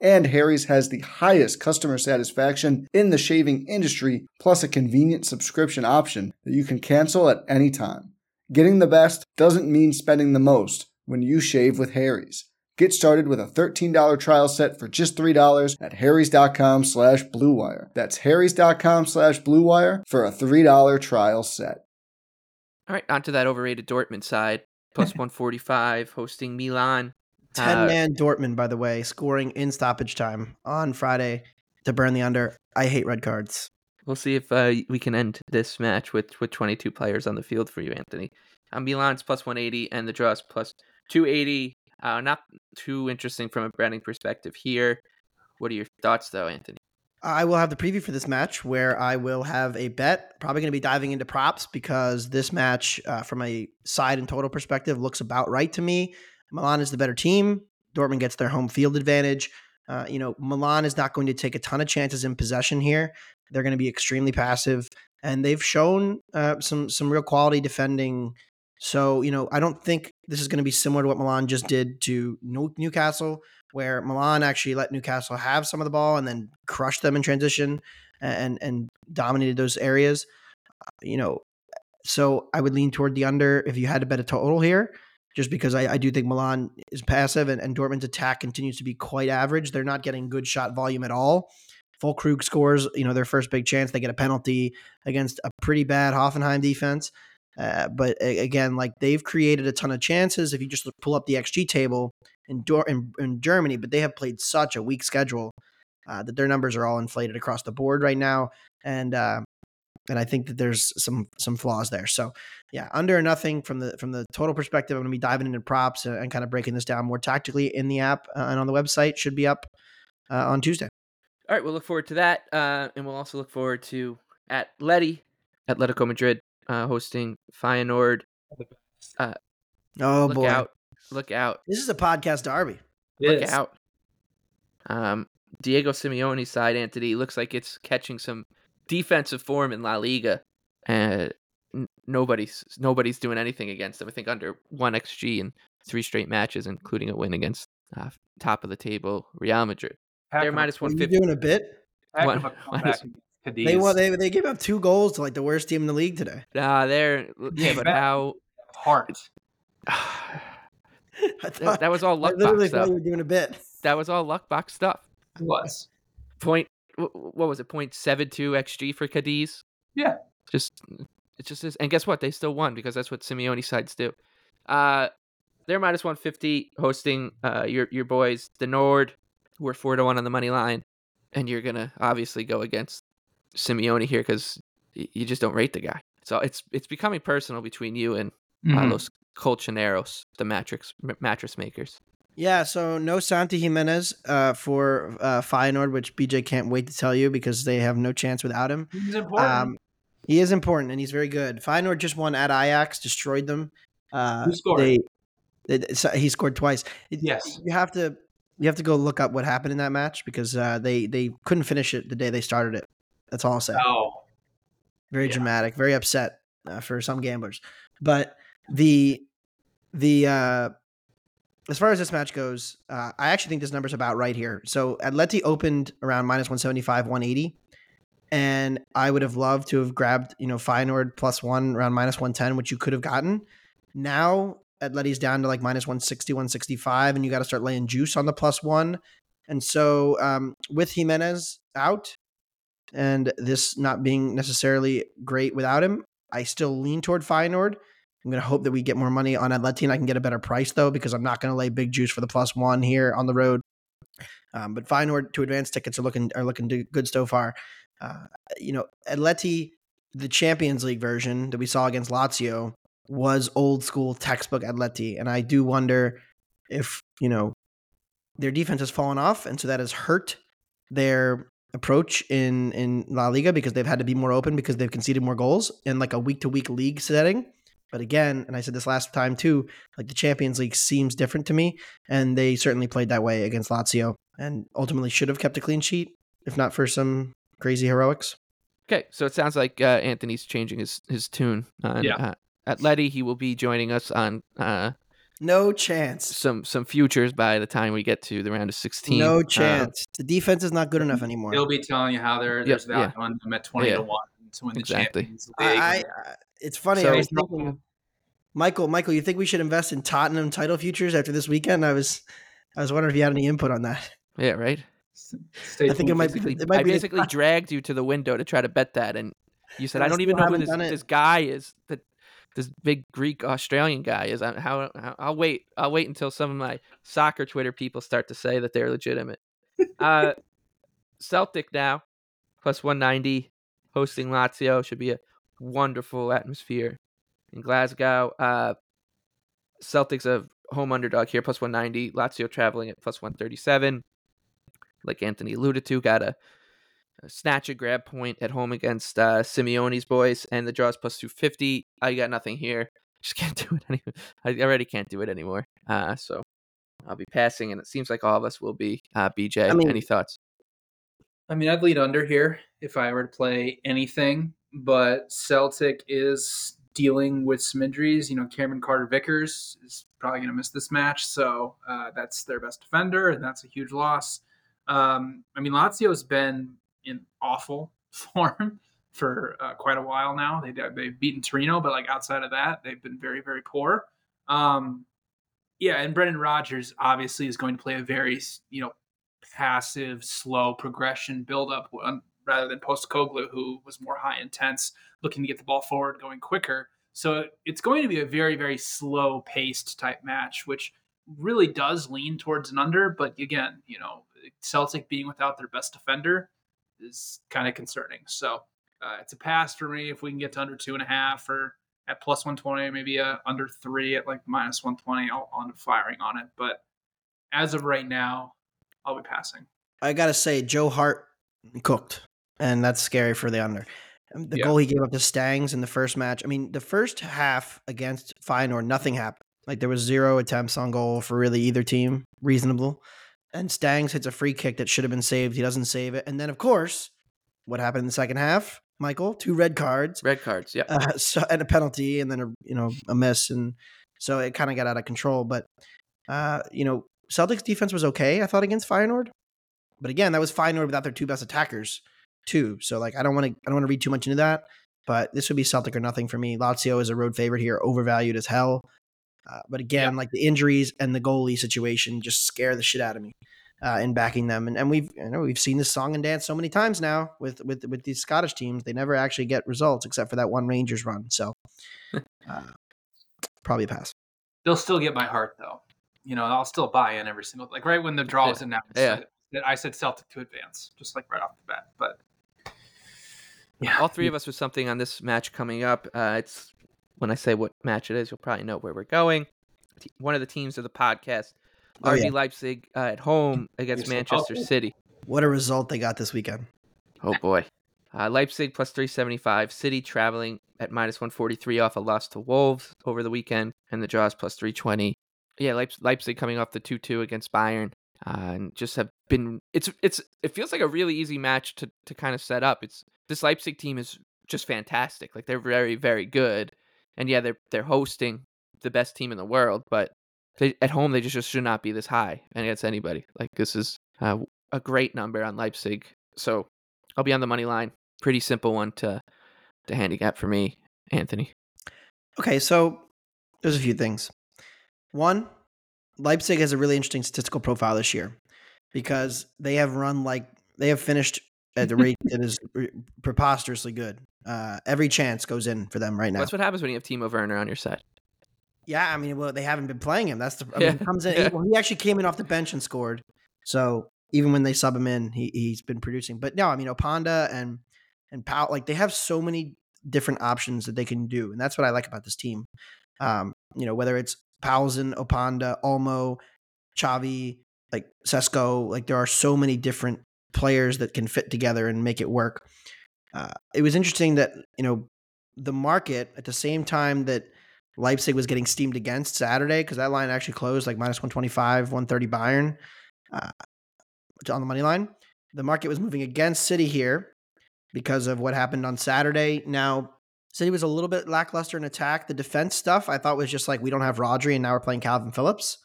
Speaker 5: And Harry's has the highest customer satisfaction in the shaving industry, plus a convenient subscription option that you can cancel at any time. Getting the best doesn't mean spending the most when you shave with Harry's. Get started with a $13 trial set for just $3 at harrys.com slash bluewire. That's harrys.com slash bluewire for a $3 trial set.
Speaker 2: All right, on to that overrated Dortmund side. Plus 145, hosting Milan.
Speaker 3: 10 man uh, Dortmund, by the way, scoring in stoppage time on Friday to burn the under. I hate red cards.
Speaker 2: We'll see if uh, we can end this match with, with 22 players on the field for you, Anthony. Uh, Milan's plus 180 and the draws plus 280. Uh, not too interesting from a branding perspective here. What are your thoughts, though, Anthony?
Speaker 3: I will have the preview for this match where I will have a bet. Probably going to be diving into props because this match, uh, from a side and total perspective, looks about right to me. Milan is the better team. Dortmund gets their home field advantage. Uh, you know, Milan is not going to take a ton of chances in possession here. They're going to be extremely passive, and they've shown uh, some some real quality defending so, you know, I don't think this is going to be similar to what Milan just did to Newcastle, where Milan actually let Newcastle have some of the ball and then crushed them in transition and and dominated those areas. You know, so I would lean toward the under if you had to bet a total here, just because I, I do think Milan is passive and, and Dortmund's attack continues to be quite average. They're not getting good shot volume at all. Füllkrug scores, you know, their first big chance. They get a penalty against a pretty bad Hoffenheim defense. Uh, but again, like they've created a ton of chances. If you just pull up the XG table in, in, in Germany, but they have played such a weak schedule uh, that their numbers are all inflated across the board right now. And uh, and I think that there's some some flaws there. So yeah, under or nothing from the from the total perspective. I'm going to be diving into props and, and kind of breaking this down more tactically in the app uh, and on the website. Should be up uh, on Tuesday.
Speaker 2: All right, we'll look forward to that, uh, and we'll also look forward to at Letty, Atletico Madrid, uh, hosting Feyenoord. Uh,
Speaker 3: Oh
Speaker 2: look
Speaker 3: boy,
Speaker 2: out! Look out!
Speaker 3: this is a podcast derby.
Speaker 2: Look out! Um, Diego Simeone's side, Anthony, looks like it's catching some defensive form in La Liga, and n- nobody's nobody's doing anything against them. I think under one xG in three straight matches, including a win against uh, top of the table Real Madrid.
Speaker 4: Heck
Speaker 2: They're
Speaker 4: of a-
Speaker 2: minus
Speaker 3: Are
Speaker 2: one
Speaker 3: you
Speaker 2: fifty.
Speaker 3: doing a bit?
Speaker 4: heck
Speaker 2: one- minus-
Speaker 4: Cadiz.
Speaker 3: They won, they they gave up two goals to like the worst team in the league today.
Speaker 2: Uh, they're yeah, but
Speaker 4: bet.
Speaker 2: how?
Speaker 4: heart.
Speaker 3: I
Speaker 2: that,
Speaker 3: thought,
Speaker 2: that was all luck
Speaker 3: literally
Speaker 2: box stuff.
Speaker 3: you were doing a bit.
Speaker 2: That was all luck box stuff.
Speaker 4: It was.
Speaker 2: Point. Wh- What was it? 0.72 xG for Cadiz.
Speaker 4: Yeah.
Speaker 2: Just it just is. And guess what? They still won because that's what Simeone sides do. Uh, they're minus one fifty hosting uh your your boys the Nord, who are four to one on the money line, and you're gonna obviously go against Simeone here because you just don't rate the guy. So it's it's becoming personal between you and uh,
Speaker 4: Mhm.
Speaker 2: Los Colchoneros, the mattress m- mattress makers.
Speaker 3: Yeah, so no Santi Giménez uh, for uh, Feyenoord, which BJ can't wait to tell you because they have no chance without him.
Speaker 4: He's important.
Speaker 3: Um, he is important and he's very good. Feyenoord just won at Ajax, destroyed them. Uh,
Speaker 4: Who scored?
Speaker 3: They, they- so he scored twice.
Speaker 4: Yes.
Speaker 3: you have to you have to go look up what happened in that match because uh, they they couldn't finish it the day they started it. That's all I'll say.
Speaker 4: oh,
Speaker 3: very
Speaker 4: Yeah.
Speaker 3: dramatic, very upset uh, for some gamblers. But the the uh, as far as this match goes, uh, I actually think this number's about right here. So Atleti opened around minus one seventy five, one eighty, and I would have loved to have grabbed you know Feyenoord plus one around minus one ten, which you could have gotten. Now Atleti's down to like minus 160, 165, and you got to start laying juice on the plus one. And so um, with Giménez out, and this not being necessarily great without him, I still lean toward Feyenoord. I'm going to hope that we get more money on Atleti I can get a better price though, because I'm not going to lay big juice for the plus one here on the road. Um, but Feyenoord to advance tickets are looking are looking good so far. Uh, you know, Atleti, the Champions League version that we saw against Lazio was old school textbook Atleti, and I do wonder if you know their defense has fallen off, and so that has hurt their approach in in La Liga because they've had to be more open because they've conceded more goals in like a week to week league setting. But again, and I said this last time too, like the Champions League seems different to me, and they certainly played that way against Lazio, and ultimately should have kept a clean sheet if not for some crazy heroics.
Speaker 2: Okay, so it sounds like uh, Anthony's changing his his tune. On,
Speaker 4: Yeah.
Speaker 2: Uh, Atleti, he will be joining us on uh,
Speaker 3: No chance.
Speaker 2: some some futures by the time we get to the round of sixteen.
Speaker 3: No
Speaker 2: Uh,
Speaker 3: chance. the defense is not good enough anymore.
Speaker 4: he'll be telling you how there, there's
Speaker 2: yeah.
Speaker 4: value on them at twenty
Speaker 2: Yeah.
Speaker 4: to one to win the Champions League.
Speaker 3: I, I, it's funny.
Speaker 2: So-
Speaker 3: I was thinking, Michael, Michael, you think we should invest in Tottenham title futures after this weekend? I was, I was wondering if you had any input on that.
Speaker 2: yeah, right.
Speaker 4: Stay
Speaker 3: I think it might be.
Speaker 2: Basically,
Speaker 3: It might
Speaker 2: I
Speaker 3: be the-
Speaker 2: basically dragged you to the window to try to bet that, and you said,
Speaker 3: I
Speaker 2: "I don't even know who this, this guy is. That this big Greek Australian guy is. I, how, how I'll wait. I'll wait until some of my soccer Twitter people start to say that they're legitimate. Uh, Celtic now plus one ninety, hosting Lazio should be a wonderful atmosphere in Glasgow. Uh, Celtics a home underdog here, plus 190. Lazio traveling at plus 137. Like Anthony alluded to, got a, a snatch a grab point at home against uh, Simeone's boys, and the draws plus 250. I got nothing here. Just can't do it anymore. I already can't do it anymore. Uh, so I'll be passing, and it seems like all of us will be. Uh, BJ,
Speaker 3: I mean-
Speaker 2: any thoughts?
Speaker 4: I mean, I'd lead under here if I were to play anything, but Celtic is dealing with some injuries. You know, Cameron Carter Vickers is probably going to miss this match, so uh, that's their best defender, and that's a huge loss. Um, I mean, Lazio has been in awful form for uh, quite a while now. They, they've beaten Torino, but like outside of that, they've been very, very poor. Um, yeah, and Brendan Rodgers obviously is going to play a very, you know, passive, slow progression build up rather than Postecoglou, who was more high intense, looking to get the ball forward, going quicker. So it's going to be a very, very slow paced type match, which really does lean towards an under. But again, you know, Celtic being without their best defender is kind of concerning. So Uh, it's a pass for me if we can get to under two and a half or at plus 120, maybe a under three at like minus 120. I'll, I'll firing on it. But as of right now, I'll be passing.
Speaker 3: I gotta say, Joe Hart cooked, and that's scary for the under. Um, The
Speaker 4: Yeah.
Speaker 3: goal he gave up to Stengs in the first match. I mean, the first half against Feyenoord, nothing happened. Like there was zero attempts on goal for really either team, reasonable. And Stengs hits a free kick that should have been saved. He doesn't save it, and then of course, what happened in the second half? Michael, two red cards,
Speaker 2: Red cards. yeah,
Speaker 3: uh, so, and a penalty, and then a you know a miss, and so it kind of got out of control. But uh, you know, Celtics defense was okay, I thought, against Feyenoord. But again, that was Feyenoord without their two best attackers, too. So like, I don't want to, I don't want to read too much into that. But this would be Celtic or nothing for me. Lazio is a road favorite here, overvalued as hell. Uh, but again, like the injuries and the goalie situation just scare the shit out of me uh, in backing them. And and we've you know we've seen this song and dance so many times now with with with these Scottish teams. They never actually get results except for that one Rangers run. So uh, probably a pass.
Speaker 4: They'll still get my heart though. You know, I'll still buy in every single like right when the draw was announced.
Speaker 2: Yeah.
Speaker 4: I, I said Celtic to advance, just like right off the bat. But yeah,
Speaker 2: All three of us with something on this match coming up. Uh, it's when I say what match it is, you'll probably know where we're going. One of the teams of the podcast,
Speaker 3: Oh,
Speaker 2: RB
Speaker 3: yeah.
Speaker 2: Leipzig uh, at home against
Speaker 4: Yes.
Speaker 2: Manchester
Speaker 4: Oh.
Speaker 2: City.
Speaker 3: What a result they got this weekend.
Speaker 2: Oh boy. Uh, Leipzig plus 375. City traveling at minus 143 off a loss to Wolves over the weekend. And the draws plus 320. Yeah, Leip- Leipzig coming off the 2 2 against Bayern. Uh, and just have been. It's it's it feels like a really easy match to, to kind of set up. It's this Leipzig team is just fantastic. Like they're very very good, and yeah, they're they're hosting the best team in the world, but they, at home they just, just should not be this high against anybody. Like this is uh, a great number on Leipzig. So I'll be on the money line. Pretty simple one to to handicap for me, Anthony.
Speaker 3: Okay, so there's a few things. One, Leipzig has a really interesting statistical profile this year because they have run like they have finished at the rate that is preposterously good. Uh, every chance goes in for them right now.
Speaker 2: That's what happens when you have Timo Werner on your side.
Speaker 3: Yeah, I mean, well, they haven't been playing him. That's the. I
Speaker 2: Yeah,
Speaker 3: mean, he comes in.
Speaker 2: yeah.
Speaker 3: He, well, he actually came in off the bench and scored. So even when they sub him in, he he's been producing. But no, I mean, Openda and and Powell, like they have so many different options that they can do, and that's what I like about this team. Um, you know, whether it's Poulsen, Openda, Olmo, Xavi, like Sesko, like there are so many different players that can fit together and make it work. Uh, it was interesting that you know the market at the same time that Leipzig was getting steamed against Saturday because that line actually closed like minus 125, 130 Bayern uh, on the money line. The market was moving against City here because of what happened on Saturday. Now, City was a little bit lackluster in attack. The defense stuff I thought was just like we don't have Rodri and now we're playing Kalvin Phillips.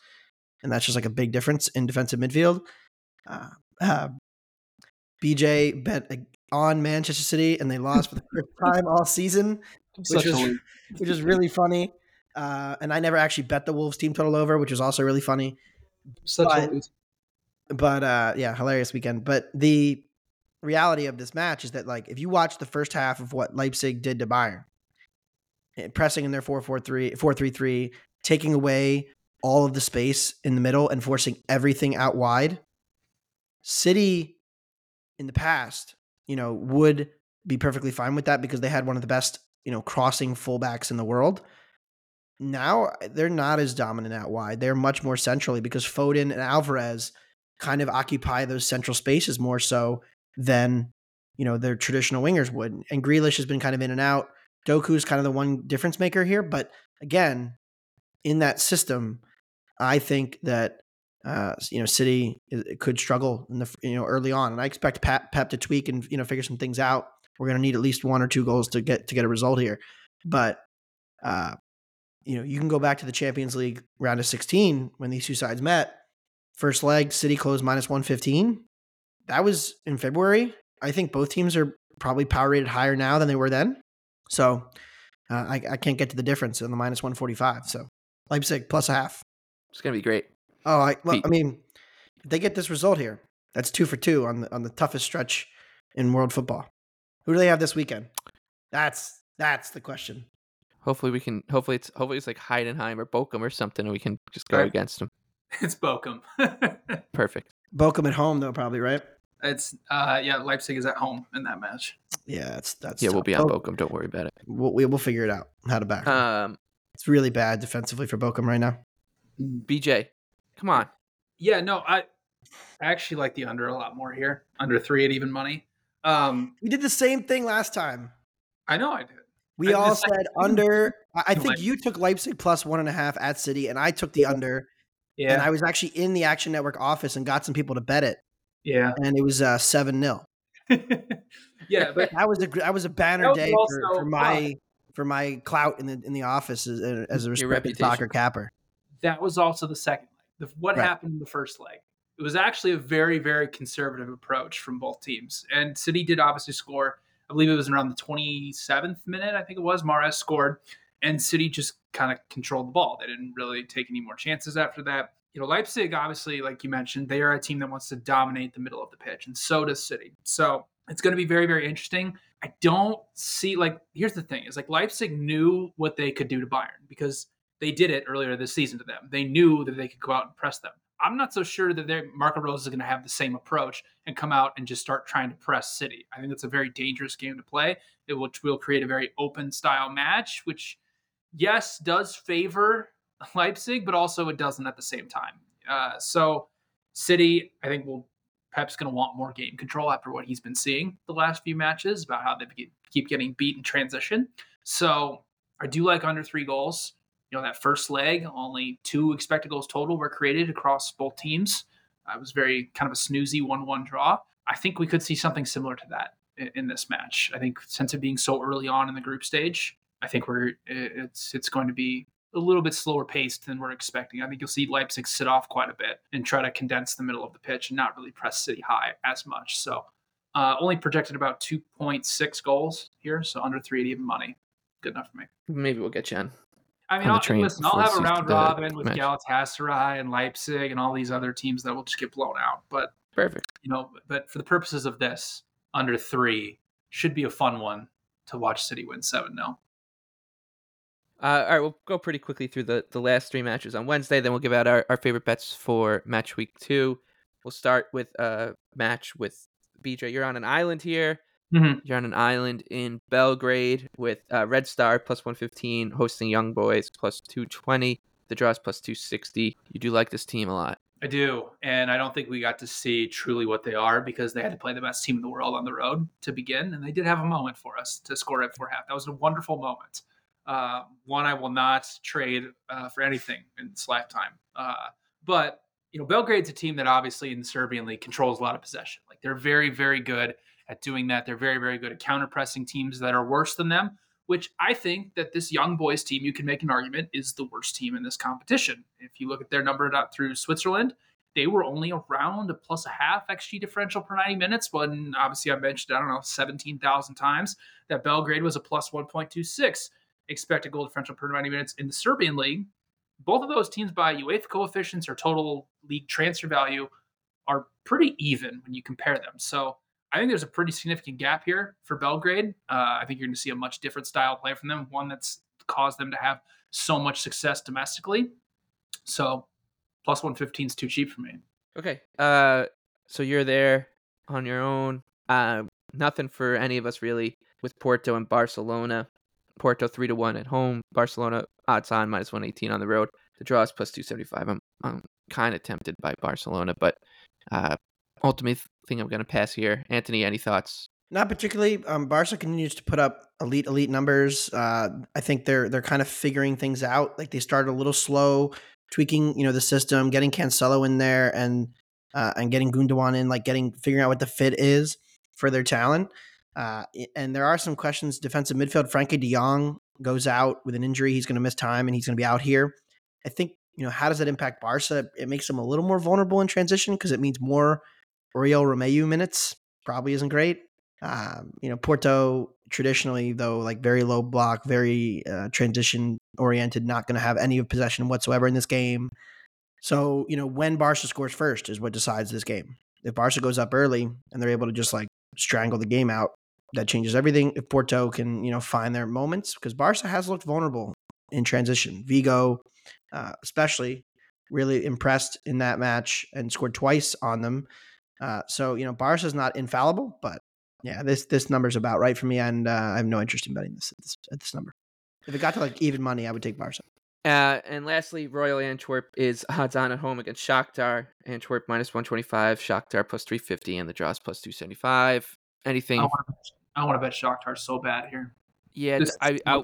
Speaker 3: And that's just like a big difference in defensive midfield. Uh, uh, BJ bet on Manchester City and they lost for the first time all season which was which is really funny. Uh, and I never actually bet the Wolves team total over, which was also really funny.
Speaker 4: such
Speaker 3: but-
Speaker 4: a.
Speaker 3: But uh, yeah, hilarious weekend. But the reality of this match is that like if you watch the first half of what Leipzig did to Bayern, eh, pressing in their 4-4-3, 4-3-3, taking away all of the space in the middle and forcing everything out wide. City in the past, you know, would be perfectly fine with that because they had one of the best, you know, crossing fullbacks in the world. Now they're not as dominant out wide. They're much more centrally because Foden and Alvarez kind of occupy those central spaces more so than you know their traditional wingers would. And Grealish has been kind of in and out. Doku's kind of the one difference maker here, but again, in that system, I think that uh, you know City could struggle in the you know early on, and I expect Pep, Pep to tweak and you know figure some things out. We're going to need at least one or two goals to get to get a result here, but uh, you know you can go back to the Champions League round of 16 when these two sides met. First leg, City closed minus 115. That was in February. I think both teams are probably power rated higher now than they were then. So uh, I, I can't get to the difference in the minus 145. So Leipzig plus a half.
Speaker 2: It's gonna be great.
Speaker 3: Oh, I, well, I mean, they get this result here, that's two for two on the on the toughest stretch in world football. Who do they have this weekend? That's that's the question.
Speaker 2: Hopefully we can. Hopefully it's hopefully it's like Heidenheim or Bochum or something, and we can just go
Speaker 4: Right.
Speaker 2: against them.
Speaker 4: It's Bochum.
Speaker 2: Perfect.
Speaker 3: Bochum at home though, probably right.
Speaker 4: It's uh yeah, Leipzig is at home in that match.
Speaker 3: Yeah, that's that's
Speaker 2: Yeah, we'll be on
Speaker 3: Oh,
Speaker 2: Bochum. Don't worry about it.
Speaker 3: We'll, we- we'll figure it out how to back.
Speaker 2: Um,
Speaker 3: it's really bad defensively for Bochum right now.
Speaker 2: BJ, come on.
Speaker 4: Yeah, no, I I actually like the under a lot more here. Under three at even money. Um
Speaker 3: We did the same thing last time.
Speaker 4: I know I did.
Speaker 3: We
Speaker 4: I
Speaker 3: all said
Speaker 4: thing.
Speaker 3: under. I I think you took Leipzig plus one and a half at City, and I took the under.
Speaker 4: Yeah.
Speaker 3: And I was actually in the Action Network office and got some people to bet it,
Speaker 4: yeah.
Speaker 3: and it was uh, seven 0
Speaker 4: yeah, but
Speaker 3: That was a that was a banner
Speaker 4: was
Speaker 3: day for, for my for my clout in the in the office as, as a respected soccer capper.
Speaker 4: that was also the second leg. The, what
Speaker 3: Right.
Speaker 4: happened in the first leg? It was actually a very, very conservative approach from both teams. And City did obviously score. I believe it was around the 27th minute, I think it was. Mahrez scored. And City just kind of controlled the ball. They didn't really take any more chances after that. You know, Leipzig, obviously, like you mentioned, they are a team that wants to dominate the middle of the pitch, and so does City. So it's going to be very, very interesting. I don't see, like, here's the thing is like Leipzig knew what they could do to Bayern because they did it earlier this season to them. They knew that they could go out and press them. I'm not so sure that they're, Marco Rose is going to have the same approach and come out and just start trying to press City. I think it's a very dangerous game to play, it- which will create a very open style match, which, yes, does favor Leipzig, but also it doesn't at the same time. Uh, so, City, I think, will Pep's going to want more game control after what he's been seeing the last few matches about how they keep getting beat in transition. So, I do like under three goals you know that first leg only two expected goals total were created across both teams it was very kind of a snoozy 1-1 draw i think we could see something similar to that in, in this match i think since it being so early on in the group stage i think we're it's it's going to be a little bit slower paced than we're expecting i think you'll see leipzig sit off quite a bit and try to condense the middle of the pitch and not really press city high as much so uh, only projected about 2.6 goals here so under 3 at even money good enough for me
Speaker 2: Maybe we'll get you in.
Speaker 4: I mean, I'll, listen, I'll have a round robin with
Speaker 2: match.
Speaker 4: Galatasaray and Leipzig and all these other teams that will just get blown out. But
Speaker 2: Perfect.
Speaker 4: you know, but for the purposes of this, under three should be a fun one to watch City win seven 0
Speaker 2: Uh, all right, we'll go pretty quickly through the, the last three matches on Wednesday. Then we'll give out our, our favorite bets for match week two. We'll start with a match with BJ. You're on an island here.
Speaker 4: Mhm.
Speaker 2: You're on an island in Belgrade with uh, Red Star plus 115, hosting Young Boys plus 220. The draws plus 260. You do like this team a lot.
Speaker 4: I do, and I don't think we got to see truly what they are because they had to play the best team in the world on the road to begin, and they did have a moment for us to score right before half. That was a wonderful moment. Uh, one I will not trade uh, for anything in this lifetime. Uh, but you know, Belgrade's a team that obviously in the Serbian league controls a lot of possession. Like they're very, very good at doing that. They're very, very good at counter pressing teams that are worse than them. Which I think that this young boys team, you can make an argument, is the worst team in this competition. If you look at their number through Switzerland, they were only around a plus a half XG differential per 90 minutes. When obviously I mentioned, I don't know, 17,000 times that Belgrade was a plus 1.26 expected goal differential per 90 minutes in the Serbian league. Both of those teams by UEFA coefficients or total league transfer value are pretty even when you compare them. So I think there's a pretty significant gap here for Belgrade. Uh, I think you're going to see a much different style of play from them, one that's caused them to have so much success domestically. So plus 115 is too cheap for me.
Speaker 2: Okay. Uh, so you're there on your own. Uh, nothing for any of us really with Porto and Barcelona. Porto three to one at home. Barcelona odds on minus one eighteen on the road. The draw is plus two seventy five. I'm I'm kind of tempted by Barcelona, but uh, ultimately think I'm gonna pass here. Anthony, any thoughts?
Speaker 3: Not particularly. Um, Barca continues to put up elite, elite numbers. Uh, I think they're they're kind of figuring things out. Like they started a little slow, tweaking you know the system, getting Cancelo in there, and uh, and getting Gundogan in, like getting figuring out what the fit is for their talent. Uh, and there are some questions. Defensive midfield, Frenkie De Jong goes out with an injury. He's going to miss time, and he's going to be out here. I think you know how does that impact Barca? It makes them a little more vulnerable in transition because it means more Oriol Romeu minutes. Probably isn't great. Um, you know, Porto traditionally, though, like very low block, very uh, transition oriented, not going to have any of possession whatsoever in this game. So, you know, when Barca scores first is what decides this game. If Barca goes up early and they're able to just like strangle the game out, that changes everything. If Porto can, you know, find their moments, because Barca has looked vulnerable in transition. Vigo, uh, especially, really impressed in that match and scored twice on them. Uh, so you know, Barca is not infallible, but yeah, this this number's about right for me, and uh, I have no interest in betting this at, this at this number. If it got to like even money, I would take Barca.
Speaker 2: Uh, and lastly, Royal Antwerp is odds on at home against Shakhtar. Antwerp minus 125, Shakhtar plus 350, and the draws plus 275. Anything?
Speaker 4: I want to bet, I want to bet Shakhtar so bad here.
Speaker 2: Yeah,
Speaker 4: This,
Speaker 2: I, I,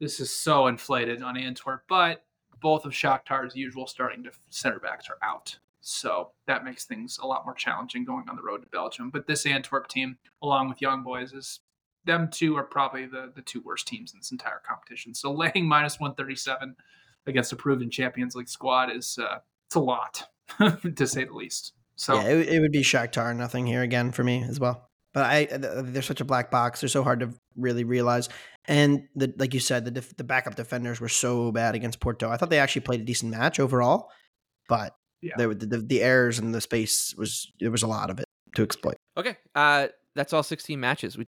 Speaker 4: this is so inflated on Antwerp, but both of Shakhtar's usual starting to center backs are out. So that makes things a lot more challenging going on the road to Belgium. But this Antwerp team, along with Young Boys, is them two are probably the, the two worst teams in this entire competition. So laying minus 137 against a proven Champions League squad is uh, it's a lot to say the least. So
Speaker 3: yeah, it, it would be Shakhtar, nothing here again for me as well. But I, they're such a black box. They're so hard to really realize. And the, like you said, the def, the backup defenders were so bad against Porto. I thought they actually played a decent match overall, but
Speaker 4: Yeah.
Speaker 3: the, the, the errors and the space was there was a lot of it to exploit.
Speaker 2: okay. Uh, that's all 16 matches. We,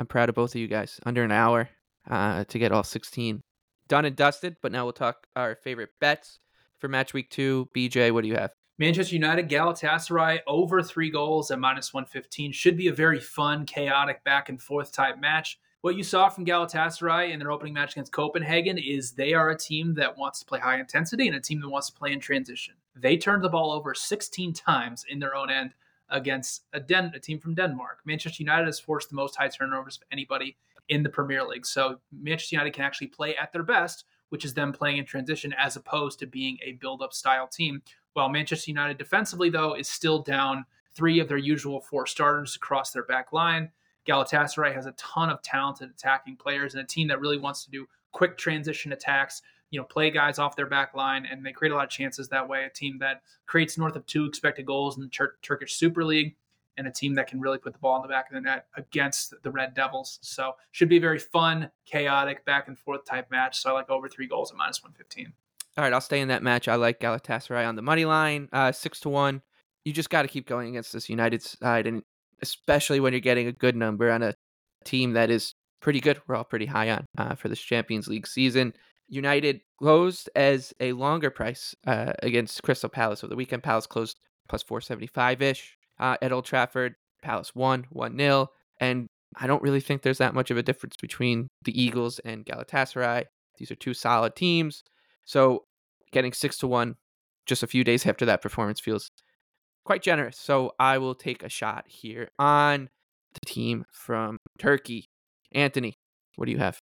Speaker 2: I'm proud of both of you guys. Under an hour uh, to get all 16 done and dusted. But now we'll talk our favorite bets for match week two. BJ, what do you have?
Speaker 4: Manchester United Galatasaray over three goals at minus 115 should be a very fun, chaotic, back and forth type match. What you saw from Galatasaray in their opening match against Copenhagen is they are a team that wants to play high intensity and a team that wants to play in transition. They turned the ball over 16 times in their own end against a, Den- a team from Denmark. Manchester United has forced the most high turnovers of anybody in the Premier League. So Manchester United can actually play at their best, which is them playing in transition as opposed to being a build up style team. While Manchester United defensively, though, is still down three of their usual four starters across their back line. Galatasaray has a ton of talented attacking players and a team that really wants to do quick transition attacks, you know, play guys off their back line, and they create a lot of chances that way. A team that creates north of two expected goals in the Tur- Turkish Super League, and a team that can really put the ball in the back of the net against the Red Devils. So should be a very fun, chaotic, back and forth type match. So I like over three goals at minus 115.
Speaker 2: All right, I'll stay in that match. I like Galatasaray on the money line, uh, six to one. You just got to keep going against this United side, and especially when you're getting a good number on a team that is pretty good. We're all pretty high on uh, for this Champions League season. United closed as a longer price uh, against Crystal Palace. So the weekend Palace closed plus 475 ish uh, at Old Trafford. Palace won 1 0. And I don't really think there's that much of a difference between the Eagles and Galatasaray. These are two solid teams. So getting 6 to 1 just a few days after that performance feels quite generous. So I will take a shot here on the team from Turkey. Anthony, what do you have?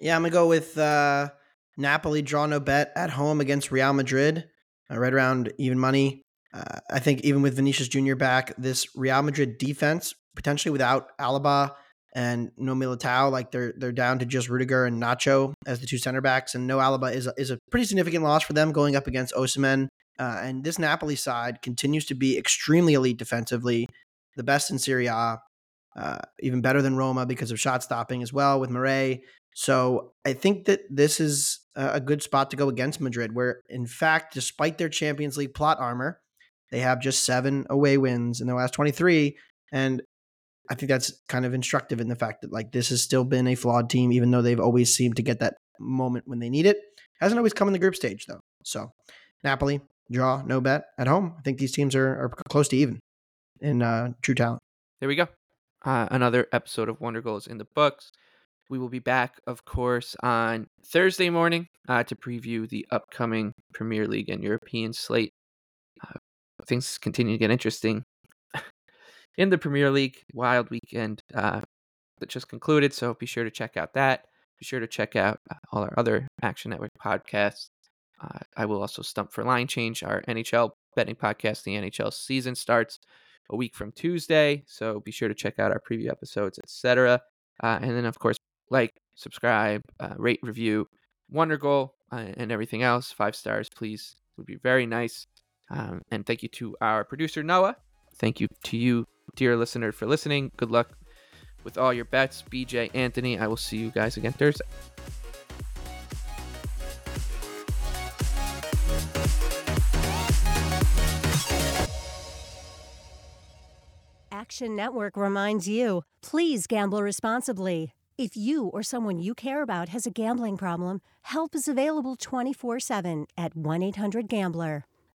Speaker 3: Yeah, I'm gonna go with uh, Napoli draw no bet at home against Real Madrid. Uh, right around even money. Uh, I think even with Vinicius Junior back, this Real Madrid defense potentially without Alaba and no Militao, like they're they're down to just Rudiger and Nacho as the two center backs, and no Alaba is a, is a pretty significant loss for them going up against Osimhen. Uh, and this Napoli side continues to be extremely elite defensively, the best in Serie A, uh, even better than Roma because of shot stopping as well with Meret. So I think that this is a good spot to go against Madrid, where in fact, despite their Champions League plot armor, they have just seven away wins in their last 23. And I think that's kind of instructive in the fact that like this has still been a flawed team, even though they've always seemed to get that moment when they need it. Hasn't always come in the group stage though. So Napoli, draw, no bet at home. I think these teams are, are close to even in uh, true talent.
Speaker 2: There we go. Uh, another episode of Wondergoals in the books. We will be back, of course, on Thursday morning uh, to preview the upcoming Premier League and European slate. Uh, things continue to get interesting in the Premier League. Wild weekend uh, that just concluded, so be sure to check out that. Be sure to check out uh, all our other Action Network podcasts. Uh, I will also stump for line change, our NHL betting podcast. The NHL season starts a week from Tuesday, so be sure to check out our preview episodes, etc. Uh, and then, of course, like, subscribe, uh, rate, review, Wondergoal, uh, and everything else. Five stars, please, would be very nice. Um, and thank you to our producer Noah. Thank you to you, dear listener, for listening. Good luck with all your bets, BJ, Anthony. I will see you guys again Thursday.
Speaker 6: Action Network reminds you please gamble responsibly. If you or someone you care about has a gambling problem, help is available 24 7 at 1 800 Gambler.